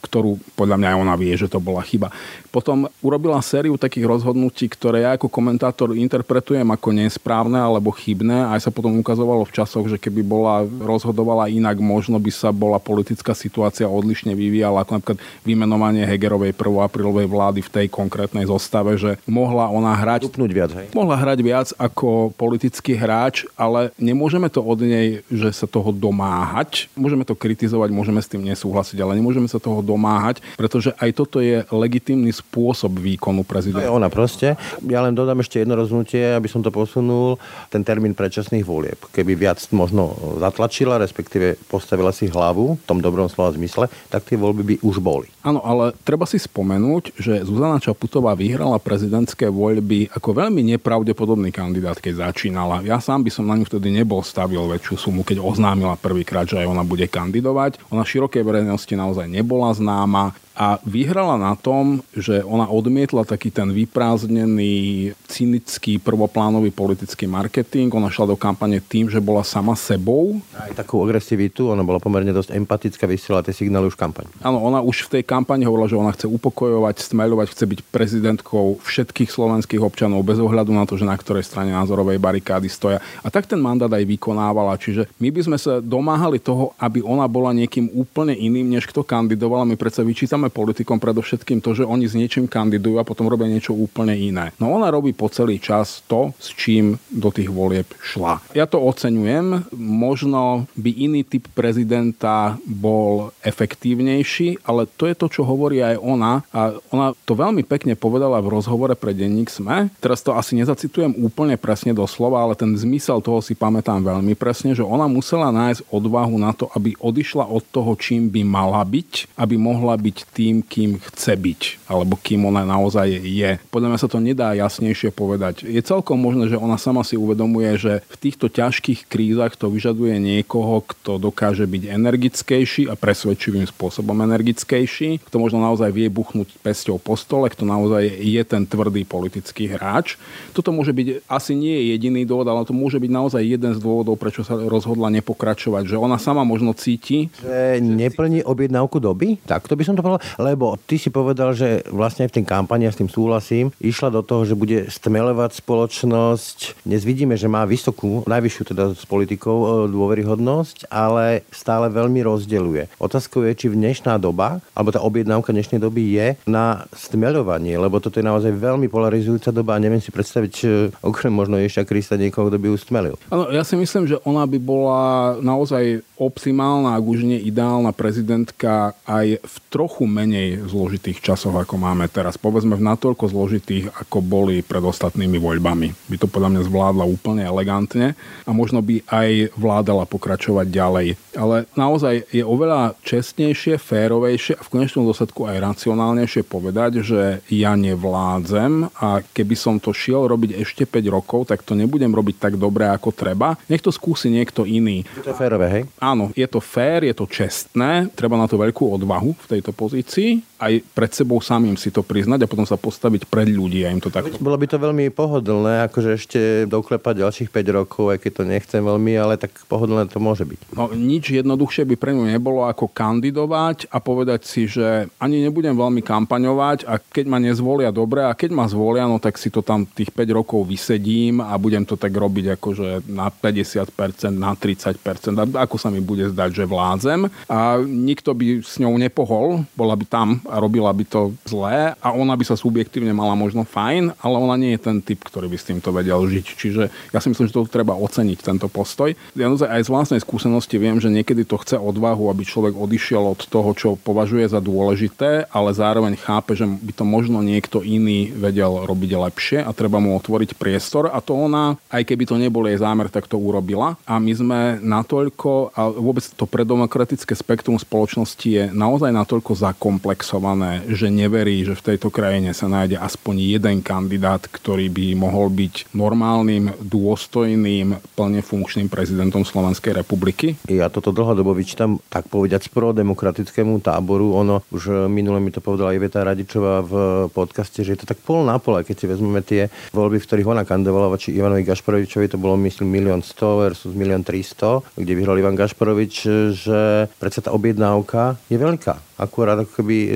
ktorú podľa mňa aj ona vie, že to bola chyba. Potom urobila sériu takých rozhodnutí, ktoré ja ako komentátor interpretujem ako nesprávne alebo chybné. Aj sa potom ukazovalo v časoch, že keby bola rozhodovala inak, možno by sa bola politická situácia odlišne vyvíjala, ako napríklad vymenovanie Hegerovej 1. aprílovej vlády v tej konkrétnej zostave, že mohla ona hrať... Upnúť viac, hej? Mohla hrať viac ako politický hráč, ale nemôžeme to od nej, že sa toho domáhať. Môžeme to kritizovať, môžeme s tým nesúhlasiť, ale nemôžeme sa toho domáhať, pretože aj toto je legitímny spôsob výkonu prezidenta. To je ona proste. Ja len dodám ešte jedno rozhodnutie, aby som to posunul, ten termín predčasných volieb. Keby viac možno zatlačila, respektíve postavila si hlavu v tom dobrom slova zmysle, tak tie voľby by už boli. Áno, ale treba si spomenúť, že Zuzana Čaputová vyhrala prezidentské voľby ako veľmi nepravdepodobný kandidát, keď začínala. Ja sám by som na ňu vtedy nebol stavil väčšiu sumu, keď oznámila prvýkrát, že aj ona bude kandidovať. Ona širokej verejnosti naozaj nebola známa a vyhrala na tom, že ona odmietla taký ten vyprázdnený, cynický, prvoplánový politický marketing. Ona šla do kampane tým, že bola sama sebou. Aj takú agresivitu, ona bola pomerne dosť empatická, vysiela tie signály už kampaň. Áno, ona už v tej kampani hovorila, že ona chce upokojovať, stmeľovať, chce byť prezidentkou všetkých slovenských občanov bez ohľadu na to, že na ktorej strane názorovej barikády stoja. A tak ten mandát aj vykonávala. Čiže my by sme sa domáhali toho, aby ona bola niekým úplne iným, než kto kandidoval. My predsa vyčítame politikom predovšetkým to, že oni s niečím kandidujú a potom robia niečo úplne iné. No ona robí po celý čas to, s čím do tých volieb šla. Ja to oceňujem. Možno by iný typ prezidenta bol efektívnejší, ale to je to, čo hovorí aj ona. A ona to veľmi pekne povedala v rozhovore pre denník SME. Teraz to asi nezacitujem úplne presne do slova, ale ten zmysel toho si pamätám veľmi presne, že ona musela nájsť odvahu na to, aby odišla od toho, čím by mala byť, aby mohla byť tým, kým chce byť, alebo kým ona naozaj je. Podľa mňa sa to nedá jasnejšie povedať. Je celkom možné, že ona sama si uvedomuje, že v týchto ťažkých krízach to vyžaduje niekoho, kto dokáže byť energickejší a presvedčivým spôsobom energickejší, kto možno naozaj vie buchnúť pesťou po stole, kto naozaj je ten tvrdý politický hráč. Toto môže byť asi nie je jediný dôvod, ale to môže byť naozaj jeden z dôvodov, prečo sa rozhodla nepokračovať. Že ona sama možno cíti. Že neplní objednávku doby? Tak to by som to povedal lebo ty si povedal, že vlastne v tej kampani, ja s tým súhlasím, išla do toho, že bude stmelovať spoločnosť. Dnes vidíme, že má vysokú, najvyššiu teda s politikou e, dôveryhodnosť, ale stále veľmi rozdeľuje. Otázkou je, či dnešná doba, alebo tá objednávka dnešnej doby je na stmeľovanie, lebo toto je naozaj veľmi polarizujúca doba a neviem si predstaviť, okrem možno ešte Krista niekoho, kto by ju stmelil. Ano, ja si myslím, že ona by bola naozaj optimálna, ak už nie ideálna prezidentka aj v trochu menej zložitých časoch, ako máme teraz. Povedzme v natoľko zložitých, ako boli pred ostatnými voľbami. By to podľa mňa zvládla úplne elegantne a možno by aj vládala pokračovať ďalej. Ale naozaj je oveľa čestnejšie, férovejšie a v konečnom dôsledku aj racionálnejšie povedať, že ja nevládzem a keby som to šiel robiť ešte 5 rokov, tak to nebudem robiť tak dobre, ako treba. Nech to skúsi niekto iný. Je to férové, hej? Áno, je to fér, je to čestné, treba na to veľkú odvahu v tejto pozícii, ulici aj pred sebou samým si to priznať a potom sa postaviť pred ľudí a im to tak. Bolo by to veľmi pohodlné, akože ešte doklepať ďalších 5 rokov, aj keď to nechcem veľmi, ale tak pohodlné to môže byť. No nič jednoduchšie by pre ňu nebolo ako kandidovať a povedať si, že ani nebudem veľmi kampaňovať a keď ma nezvolia dobre a keď ma zvolia, no tak si to tam tých 5 rokov vysedím a budem to tak robiť akože na 50%, na 30%, ako sa mi bude zdať, že vládzem a nikto by s ňou nepohol, bola by tam a robila by to zlé a ona by sa subjektívne mala možno fajn, ale ona nie je ten typ, ktorý by s týmto vedel žiť. Čiže ja si myslím, že to treba oceniť, tento postoj. Ja aj z vlastnej skúsenosti viem, že niekedy to chce odvahu, aby človek odišiel od toho, čo považuje za dôležité, ale zároveň chápe, že by to možno niekto iný vedel robiť lepšie a treba mu otvoriť priestor a to ona, aj keby to nebol jej zámer, tak to urobila. A my sme natoľko, a vôbec to predemokratické spektrum spoločnosti je naozaj natoľko zakomplexované, že neverí, že v tejto krajine sa nájde aspoň jeden kandidát, ktorý by mohol byť normálnym, dôstojným, plne funkčným prezidentom Slovenskej republiky. Ja toto dlhodobo vyčítam, tak povedať, pro demokratickému táboru. Ono už minule mi to povedala Iveta Radičová v podcaste, že je to tak pol na pole, keď si vezmeme tie voľby, v ktorých ona kandidovala voči Ivanovi Gašparovičovi, to bolo myslím milión 100 versus milión 300, kde vyhral Ivan Gašparovič, že predsa tá objednávka je veľká akurát ako keby e,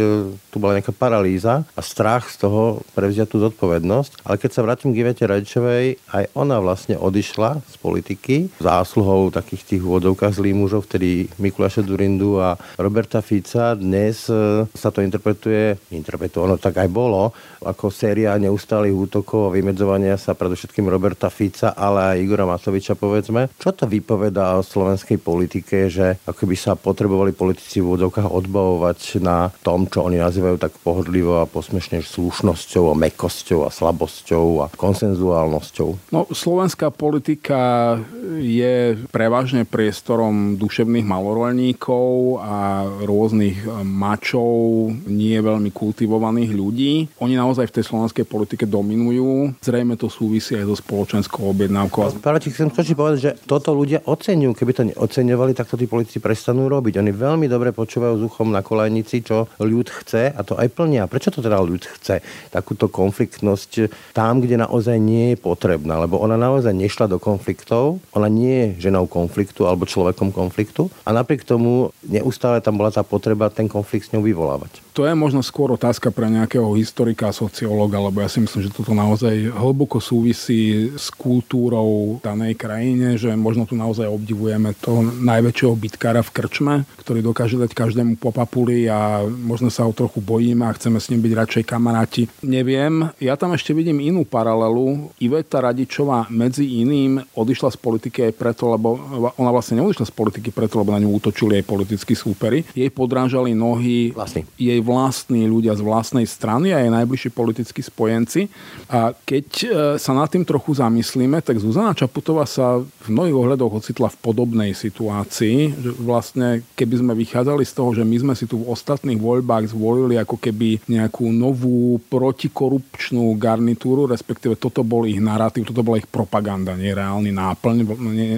tu bola nejaká paralýza a strach z toho prevziať tú zodpovednosť. Ale keď sa vrátim k Ivete Radičovej, aj ona vlastne odišla z politiky zásluhou takých tých úvodovkách zlých mužov, vtedy Mikuláša Durindu a Roberta Fica. Dnes e, sa to interpretuje, interpretuje, ono tak aj bolo, ako séria neustálých útokov a vymedzovania sa predovšetkým Roberta Fica, ale aj Igora Matoviča, povedzme. Čo to vypovedá o slovenskej politike, že ako by sa potrebovali politici v úvodovkách odbavovať postavať na tom, čo oni nazývajú tak pohodlivo a posmešne slušnosťou a mekosťou a slabosťou a konsenzuálnosťou. No, slovenská politika je prevažne priestorom duševných malorolníkov a rôznych mačov, nie veľmi kultivovaných ľudí. Oni naozaj v tej slovenskej politike dominujú. Zrejme to súvisí aj so spoločenskou objednávkou. Práve ti chcem skočiť povedať, že toto ľudia oceňujú. Keby to neoceňovali, tak to tí politici prestanú robiť. Oni veľmi dobre počúvajú s uchom na kolajnici, čo ľud chce a to aj plnia. Prečo to teda ľud chce? Takúto konfliktnosť tam, kde naozaj nie je potrebná, lebo ona naozaj nešla do konfliktov, ona nie je ženou konfliktu alebo človekom konfliktu a napriek tomu neustále tam bola tá potreba ten konflikt s ňou vyvolávať. To je možno skôr otázka pre nejakého historika, sociológa, lebo ja si myslím, že toto naozaj hlboko súvisí s kultúrou danej krajine, že možno tu naozaj obdivujeme toho najväčšieho bitkára v krčme, ktorý dokáže dať každému po papuli a možno sa ho trochu bojíme a chceme s ním byť radšej kamaráti. Neviem, ja tam ešte vidím inú paralelu. Iveta Radičová medzi iným odišla z politiky aj preto, lebo ona vlastne neodišla z politiky preto, lebo na ňu útočili aj politickí súpery. Jej podrážali nohy Vlastný. jej vlastní ľudia z vlastnej strany a jej najbližší politickí spojenci. A keď e, sa nad tým trochu zamyslíme, tak Zuzana Čaputová sa v mnohých ohľadoch ocitla v podobnej situácii, že vlastne keby sme vychádzali z toho, že my sme si tu v ostatných voľbách zvolili ako keby nejakú novú protikorupčnú garnitúru, respektíve toto bol ich narratív, toto bola ich propaganda, nereálny náplň,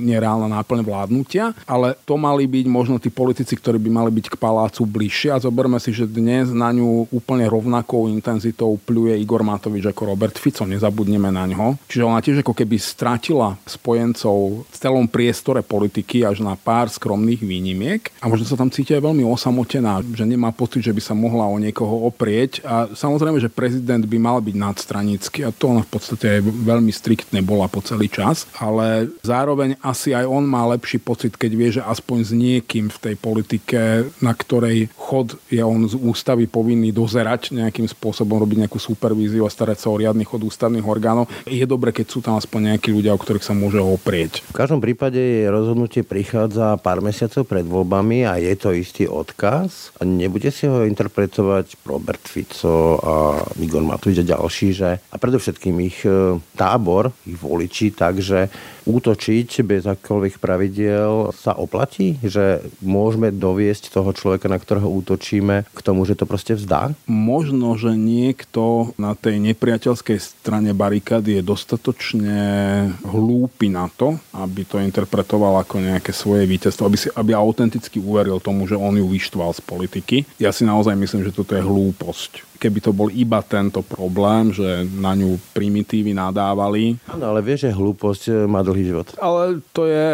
nereálna náplň vládnutia, ale to mali byť možno tí politici, ktorí by mali byť k palácu bližšie a zoberme si, že dnes dnes na ňu úplne rovnakou intenzitou pľuje Igor Matovič ako Robert Fico, nezabudneme na ňo. Čiže ona tiež ako keby stratila spojencov v celom priestore politiky až na pár skromných výnimiek. A možno sa tam cíti aj veľmi osamotená, že nemá pocit, že by sa mohla o niekoho oprieť. A samozrejme, že prezident by mal byť nadstranický a to ona v podstate veľmi striktne bola po celý čas, ale zároveň asi aj on má lepší pocit, keď vie, že aspoň s niekým v tej politike, na ktorej chod je on z úst ústavy povinní dozerať nejakým spôsobom, robiť nejakú supervíziu a starať sa o riadny chod ústavných orgánov. Je dobre, keď sú tam aspoň nejakí ľudia, o ktorých sa môže oprieť. V každom prípade rozhodnutie prichádza pár mesiacov pred voľbami a je to istý odkaz. Nebude si ho interpretovať Robert Fico a Igor Matovič a ďalší, že a predovšetkým ich e, tábor, ich voliči, takže útočiť bez akýchkoľvek pravidiel sa oplatí? Že môžeme doviesť toho človeka, na ktorého útočíme, k tomu, že to proste vzdá? Možno, že niekto na tej nepriateľskej strane barikády je dostatočne hlúpy na to, aby to interpretoval ako nejaké svoje víťazstvo, aby, si, aby autenticky uveril tomu, že on ju vyštval z politiky. Ja si naozaj myslím, že toto je hlúposť keby to bol iba tento problém, že na ňu primitívy nadávali. Áno, ale vieš, že hlúposť e, má dlhý život. Ale to je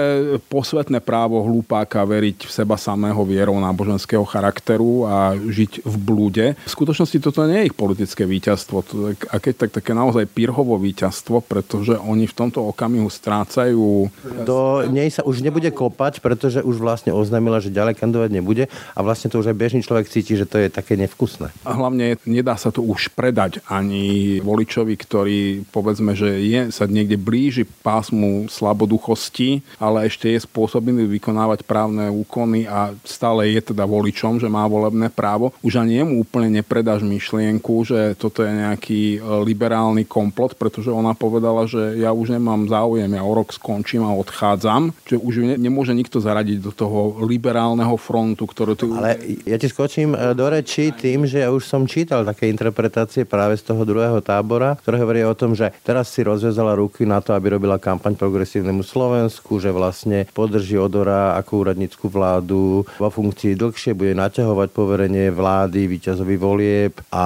posvetné právo hlúpáka veriť v seba samého vierou náboženského charakteru a žiť v blúde. V skutočnosti toto nie je ich politické víťazstvo. A keď tak také naozaj pirhovo víťazstvo, pretože oni v tomto okamihu strácajú... Do nej sa už nebude kopať, pretože už vlastne oznámila, že ďalej kandidovať nebude a vlastne to už aj bežný človek cíti, že to je také nevkusné. A hlavne nedá sa to už predať ani voličovi, ktorý povedzme, že je, sa niekde blíži pásmu slaboduchosti, ale ešte je spôsobený vykonávať právne úkony a stále je teda voličom, že má volebné právo. Už ani jemu úplne nepredáš myšlienku, že toto je nejaký e, liberálny komplot, pretože ona povedala, že ja už nemám záujem, ja o rok skončím a odchádzam. Čiže už ne, nemôže nikto zaradiť do toho liberálneho frontu, ktorý tu... Ale ja ti skočím e, do reči tým, že ja už som čítal čítal také interpretácie práve z toho druhého tábora, ktoré hovoria o tom, že teraz si rozvezala ruky na to, aby robila kampaň progresívnemu Slovensku, že vlastne podrží Odora ako úradnícku vládu vo funkcii dlhšie, bude naťahovať poverenie vlády, výťazový volieb a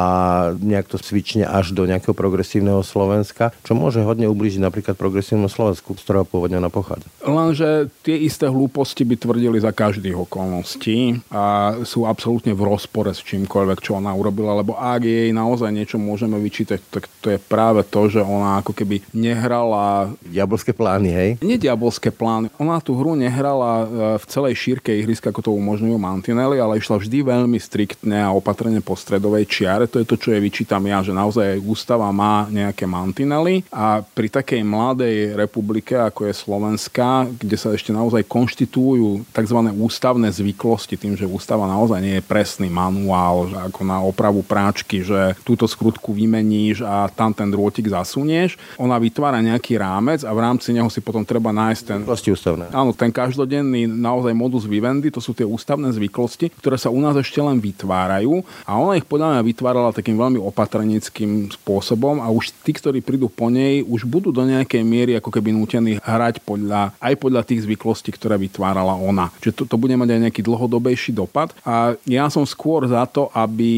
nejak to svične až do nejakého progresívneho Slovenska, čo môže hodne ublížiť napríklad progresívnemu Slovensku, z ktorého pôvodne ona pochádza. Lenže tie isté hlúposti by tvrdili za každých okolností a sú absolútne v rozpore s čímkoľvek, čo ona urobila, lebo ak jej naozaj niečo môžeme vyčítať, tak to je práve to, že ona ako keby nehrala... Diabolské plány, hej? Nie diabolské plány. Ona tú hru nehrala e, v celej šírke ihriska, ako to umožňujú mantinely, ale išla vždy veľmi striktne a opatrne po stredovej čiare. To je to, čo je vyčítam ja, že naozaj ústava má nejaké mantinely a pri takej mladej republike, ako je Slovenska, kde sa ešte naozaj konštitujú tzv. ústavné zvyklosti, tým, že ústava naozaj nie je presný manuál, ako na opravu práčky, že túto skrutku vymeníš a tam ten drôtik zasunieš. Ona vytvára nejaký rámec a v rámci neho si potom treba nájsť ten... Zvyklosti ústavné. Áno, ten každodenný naozaj modus vivendi, to sú tie ústavné zvyklosti, ktoré sa u nás ešte len vytvárajú a ona ich podľa mňa vytvárala takým veľmi opatrnickým spôsobom a už tí, ktorí prídu po nej, už budú do nejakej miery ako keby nútení hrať podľa, aj podľa tých zvyklostí, ktoré vytvárala ona. Čiže to, to bude mať aj nejaký dlhodobejší dopad. A ja som skôr za to, aby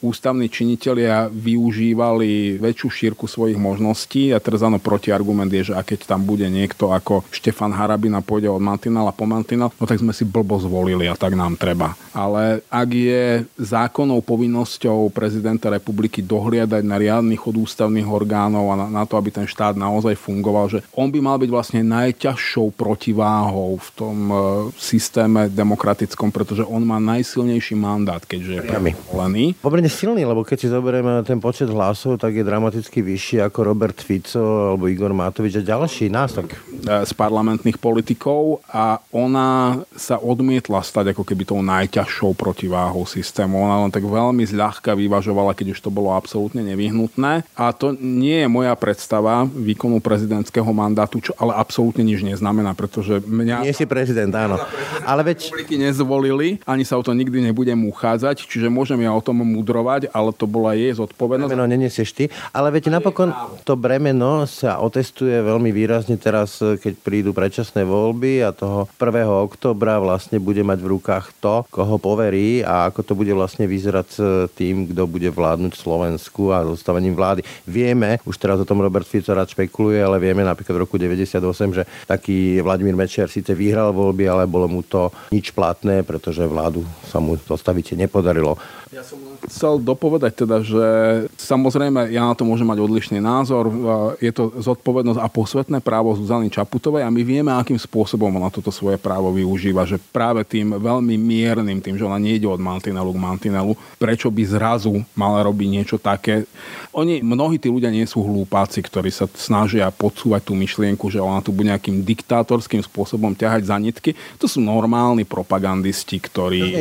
ústavní činitelia využívali väčšiu šírku svojich možností a teraz áno, protiargument je, že a keď tam bude niekto ako Štefan Harabina pôjde od Mantinala po Mantinal, no tak sme si blbo zvolili a tak nám treba. Ale ak je zákonnou povinnosťou prezidenta republiky dohliadať na riadny chod ústavných orgánov a na, na to, aby ten štát naozaj fungoval, že on by mal byť vlastne najťažšou protiváhou v tom e, systéme demokratickom, pretože on má najsilnejší mandát, keďže je volený. Pomerne silný, lebo keď si zoberieme ten počet hlasov, tak je dramaticky vyšší ako Robert Fico alebo Igor Matovič a ďalší nás. Tak... Z parlamentných politikov a ona sa odmietla stať ako keby tou najťažšou protiváhou systému. Ona len tak veľmi zľahka vyvažovala, keď už to bolo absolútne nevyhnutné. A to nie je moja predstava výkonu prezidentského mandátu, čo ale absolútne nič neznamená, pretože mňa... Nie si prezident, áno. Ale veď... nezvolili, ani sa o to nikdy nebudem uchádzať, čiže môžem ja o tom mudrovať, ale to bola jej zodpovednosť. Bremeno nenesieš ty, ale veď napokon to bremeno sa otestuje veľmi výrazne teraz, keď prídu predčasné voľby a toho 1. oktobra vlastne bude mať v rukách to, koho poverí a ako to bude vlastne vyzerať s tým, kto bude vládnuť Slovensku a zostavením vlády. Vieme, už teraz o tom Robert Fico rád špekuluje, ale vieme napríklad v roku 98, že taký Vladimír Mečer síce vyhral voľby, ale bolo mu to nič platné, pretože vládu sa mu zostaviť nepodarilo. Ja som chcel dopovedať teda, že samozrejme ja na to môžem mať odlišný názor. Je to zodpovednosť a posvetné právo Zuzany Čaputovej a my vieme, akým spôsobom ona toto svoje právo využíva, že práve tým veľmi miernym, tým, že ona nejde od mantinelu k mantinelu, prečo by zrazu mala robiť niečo také. Oni, mnohí tí ľudia nie sú hlúpáci, ktorí sa snažia podsúvať tú myšlienku, že ona tu bude nejakým diktátorským spôsobom ťahať za nitky. To sú normálni propagandisti, ktorí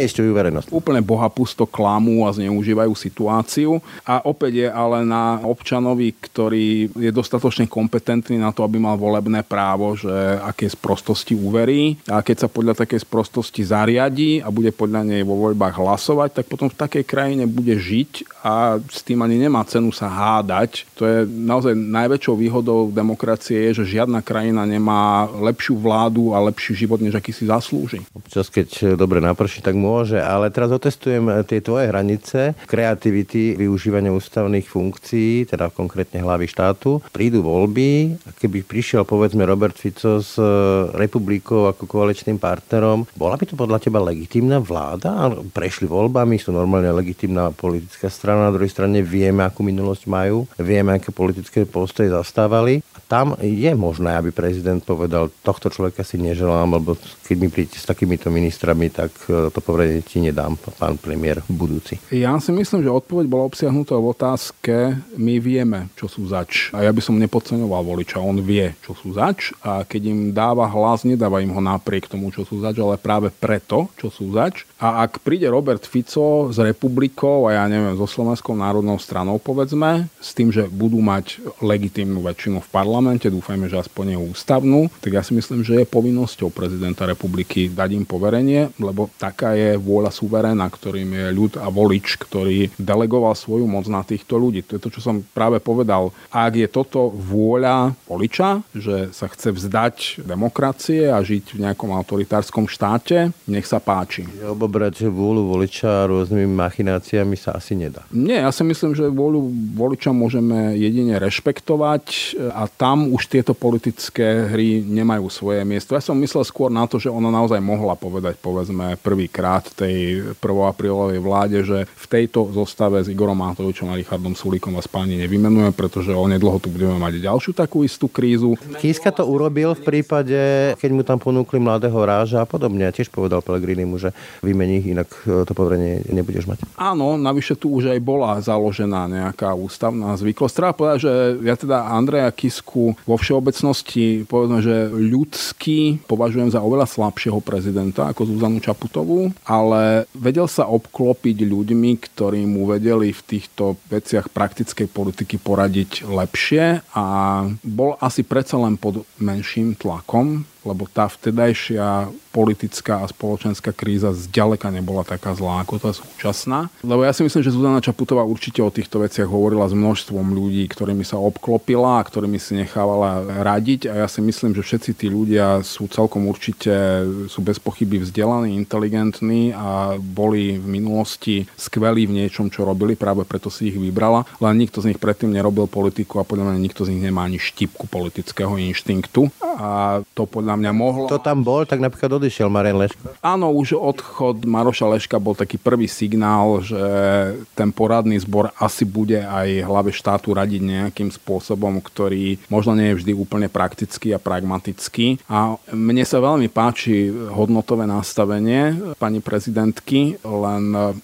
úplne bohapusto klamú a zneužívajú situáciu. A opäť je ale na občanovi, ktorý je dostatočne kompetentný na to, aby mal volebné právo, že aké sprostosti uverí a keď sa podľa takej sprostosti zariadí a bude podľa nej vo voľbách hlasovať, tak potom v takej krajine bude žiť a s tým ani nemá cenu sa hádať. To je naozaj najväčšou výhodou demokracie je, že žiadna krajina nemá lepšiu vládu a lepší život, než aký si zaslúži. Občas, keď dobre naprší, tak môže, ale teraz otestujem tie tvoje hranice kreativity využívania ústavných funkcií, teda konkrétne hlavy štátu. Prídu voľby, keby prišiel povedzme Robert Fico s e, republikou ako koaličným partnerom, bola by to podľa teba legitímna vláda? Prešli voľbami, sú normálne legitímna politická strana, na druhej strane vieme, akú minulosť majú, vieme, aké politické postoje zastávali. Tam je možné, aby prezident povedal, tohto človeka si neželám, lebo keď mi prídete s takýmito ministrami, tak e, to povedanie ti nedám, pán premiér budúci. Ja si myslím, že odpoveď bola obsiahnutá v otázke, my vieme, čo sú zač. A ja by som nepodceňoval voliča, on vie, čo sú zač a keď im dáva hlas, nedáva im ho napriek tomu, čo sú zač, ale práve preto, čo sú zač. A ak príde Robert Fico s republikou a ja neviem, so Slovenskou národnou stranou, povedzme, s tým, že budú mať legitímnu väčšinu v parlamente, dúfajme, že aspoň je ústavnú, tak ja si myslím, že je povinnosťou prezidenta republiky dať im poverenie, lebo taká je vôľa suveréna, ktorým je ľud a volič, ktorý delegoval svoju moc na týchto ľudí. To je to, čo som práve povedal. Ak je toto vôľa voliča, že sa chce vzdať demokracie a žiť v nejakom autoritárskom štáte, nech sa páči. Lebo brať vôľu voliča rôznymi machináciami sa asi nedá. Nie, ja si myslím, že vôľu voliča môžeme jedine rešpektovať a tam tam už tieto politické hry nemajú svoje miesto. Ja som myslel skôr na to, že ona naozaj mohla povedať, povedzme, prvýkrát tej 1. aprílovej vláde, že v tejto zostave s Igorom Matovičom a Richardom Sulíkom vás páni nevymenujeme, pretože onedlho tu budeme mať ďalšiu takú istú krízu. Kiska to urobil v prípade, keď mu tam ponúkli mladého ráža a podobne. A tiež povedal Pelegrini mu, že vymení, inak to poverenie nebudeš mať. Áno, navyše tu už aj bola založená nejaká ústavná zvyklosť. Treba povedať, že ja teda Andreja Kisku vo všeobecnosti povedzme, že ľudský považujem za oveľa slabšieho prezidenta ako Zuzanu Čaputovú, ale vedel sa obklopiť ľuďmi, ktorí mu vedeli v týchto veciach praktickej politiky poradiť lepšie a bol asi predsa len pod menším tlakom lebo tá vtedajšia politická a spoločenská kríza zďaleka nebola taká zlá ako tá súčasná. Lebo ja si myslím, že Zuzana Čaputová určite o týchto veciach hovorila s množstvom ľudí, ktorými sa obklopila a ktorými si nechávala radiť. A ja si myslím, že všetci tí ľudia sú celkom určite, sú bez pochyby vzdelaní, inteligentní a boli v minulosti skvelí v niečom, čo robili, práve preto si ich vybrala, len nikto z nich predtým nerobil politiku a podľa mňa nikto z nich nemá ani štipku politického inštinktu. A to podľa mňa mohlo... To tam bol, tak napríklad odišiel Marian Leško. Áno, už odchod Maroša Leška bol taký prvý signál, že ten poradný zbor asi bude aj hlave štátu radiť nejakým spôsobom, ktorý možno nie je vždy úplne praktický a pragmatický. A mne sa veľmi páči hodnotové nastavenie pani prezidentky, len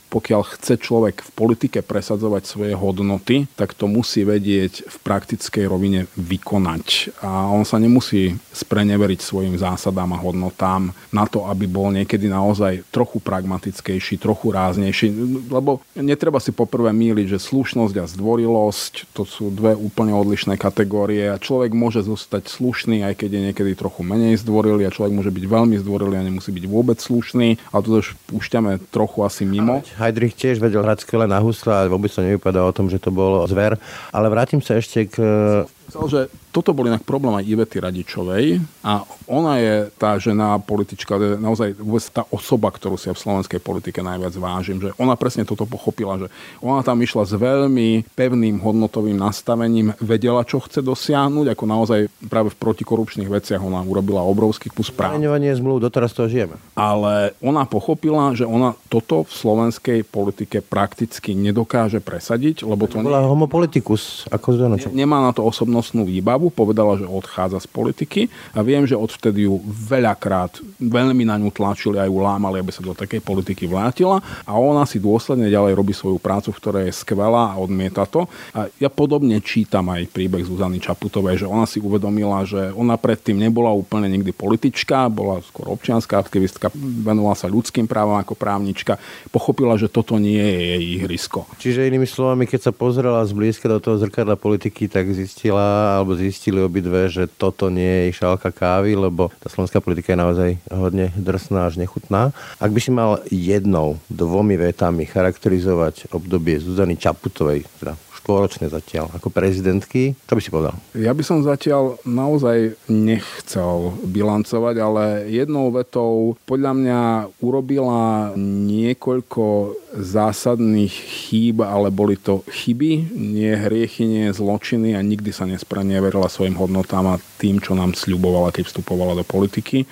pokiaľ chce človek v politike presadzovať svoje hodnoty, tak to musí vedieť v praktickej rovine vykonať. A on sa nemusí spreneveriť svoj svojim zásadám a hodnotám na to, aby bol niekedy naozaj trochu pragmatickejší, trochu ráznejší. Lebo netreba si poprvé míliť, že slušnosť a zdvorilosť to sú dve úplne odlišné kategórie a človek môže zostať slušný, aj keď je niekedy trochu menej zdvorilý a človek môže byť veľmi zdvorilý a nemusí byť vôbec slušný. A to už púšťame trochu asi mimo. Heidrich tiež vedel hrať skvelé na husle a vôbec to nevypadá o tom, že to bol zver. Ale vrátim sa ešte k Myslel, že toto bol inak problém aj Ivety Radičovej a ona je tá žena politička, naozaj vôbec tá osoba, ktorú si ja v slovenskej politike najviac vážim, že ona presne toto pochopila, že ona tam išla s veľmi pevným hodnotovým nastavením, vedela, čo chce dosiahnuť, ako naozaj práve v protikorupčných veciach ona urobila obrovský kus práv. Zmeňovanie zmluv, doteraz to žijeme. Ale ona pochopila, že ona toto v slovenskej politike prakticky nedokáže presadiť, lebo to... Bola nie... homopolitikus, ako ne, Nemá na to osobnostnú výbavu, povedala, že odchádza z politiky a viem, že odvtedy ju veľakrát veľmi na ňu tlačili a ju lámali, aby sa do takej politiky vrátila a ona si dôsledne ďalej robí svoju prácu, ktorá je skvelá a odmieta to. A ja podobne čítam aj príbeh Zuzany Čaputovej, že ona si uvedomila, že ona predtým nebola úplne nikdy politička, bola skôr občianská aktivistka, venovala sa ľudským právam ako právnička, pochopila, že toto nie je jej ihrisko. Čiže inými slovami, keď sa pozrela zblízka do toho zrkadla politiky, tak zistila, alebo zistili obidve, že toto nie je šálka kávy, lebo tá slovenská politika je naozaj hodne drsná až nechutná. Ak by si mal jednou, dvomi vetami charakterizovať obdobie Zuzany Čaputovej, teda štvoročné zatiaľ ako prezidentky. Čo by si povedal? Ja by som zatiaľ naozaj nechcel bilancovať, ale jednou vetou podľa mňa urobila niekoľko zásadných chýb, ale boli to chyby, nie hriechy, nie zločiny a nikdy sa nespreneverila svojim hodnotám a tým, čo nám sľubovala, keď vstupovala do politiky.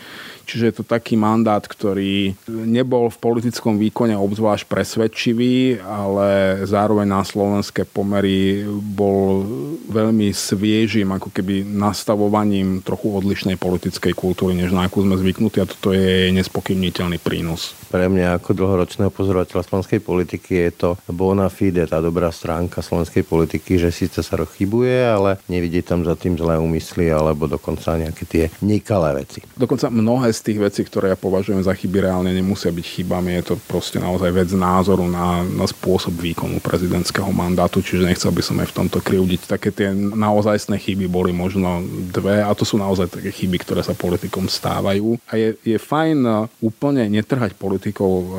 Čiže je to taký mandát, ktorý nebol v politickom výkone obzvlášť presvedčivý, ale zároveň na slovenské pomery bol veľmi sviežim, ako keby nastavovaním trochu odlišnej politickej kultúry, než na akú sme zvyknutí a toto je nespokybniteľný prínos. Pre mňa ako dlhoročného pozorovateľa slovenskej politiky je to bona fide, tá dobrá stránka slovenskej politiky, že síce sa rozchybuje, ale nevidí tam za tým zlé úmysly alebo dokonca nejaké tie nekalé veci. Dokonca mnohé z tých vecí, ktoré ja považujem za chyby, reálne nemusia byť chybami. Je to proste naozaj vec názoru na, na spôsob výkonu prezidentského mandátu, čiže nechcel by som aj v tomto krivdiť. Také tie naozajstné chyby boli možno dve a to sú naozaj také chyby, ktoré sa politikom stávajú. A je, je fajn úplne netrhať politikov eh,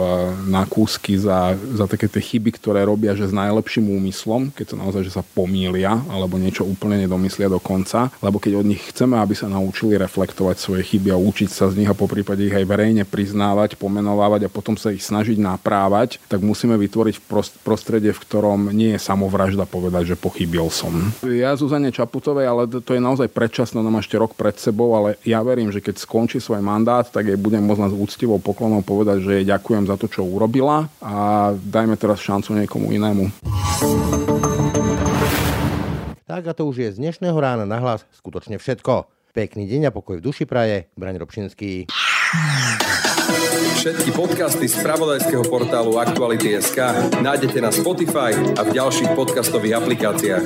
na kúsky za za, také tie chyby, ktoré robia, že s najlepším úmyslom, keď to naozaj, že sa pomýlia alebo niečo úplne nedomyslia do konca, lebo keď od nich chceme, aby sa naučili reflektovať svoje chyby a učiť sa z nich a po prípade ich aj verejne priznávať, pomenovávať a potom sa ich snažiť naprávať, tak musíme vytvoriť prostredie, v ktorom nie je samovražda povedať, že pochybil som. Ja Zuzane Čaputovej, ale to je naozaj predčasné, ona má ešte rok pred sebou, ale ja verím, že keď skončí svoj mandát, tak jej budem môcť nás úctivou poklonou povedať, že jej ďakujem za to, čo urobila a dajme teraz šancu niekomu inému. Tak a to už je z dnešného rána na hlas skutočne všetko. Pekný deň a pokoj v duši praje. Braň Robšinský. Všetky podcasty z pravodajského portálu Aktuality.sk nájdete na Spotify a v ďalších podcastových aplikáciách.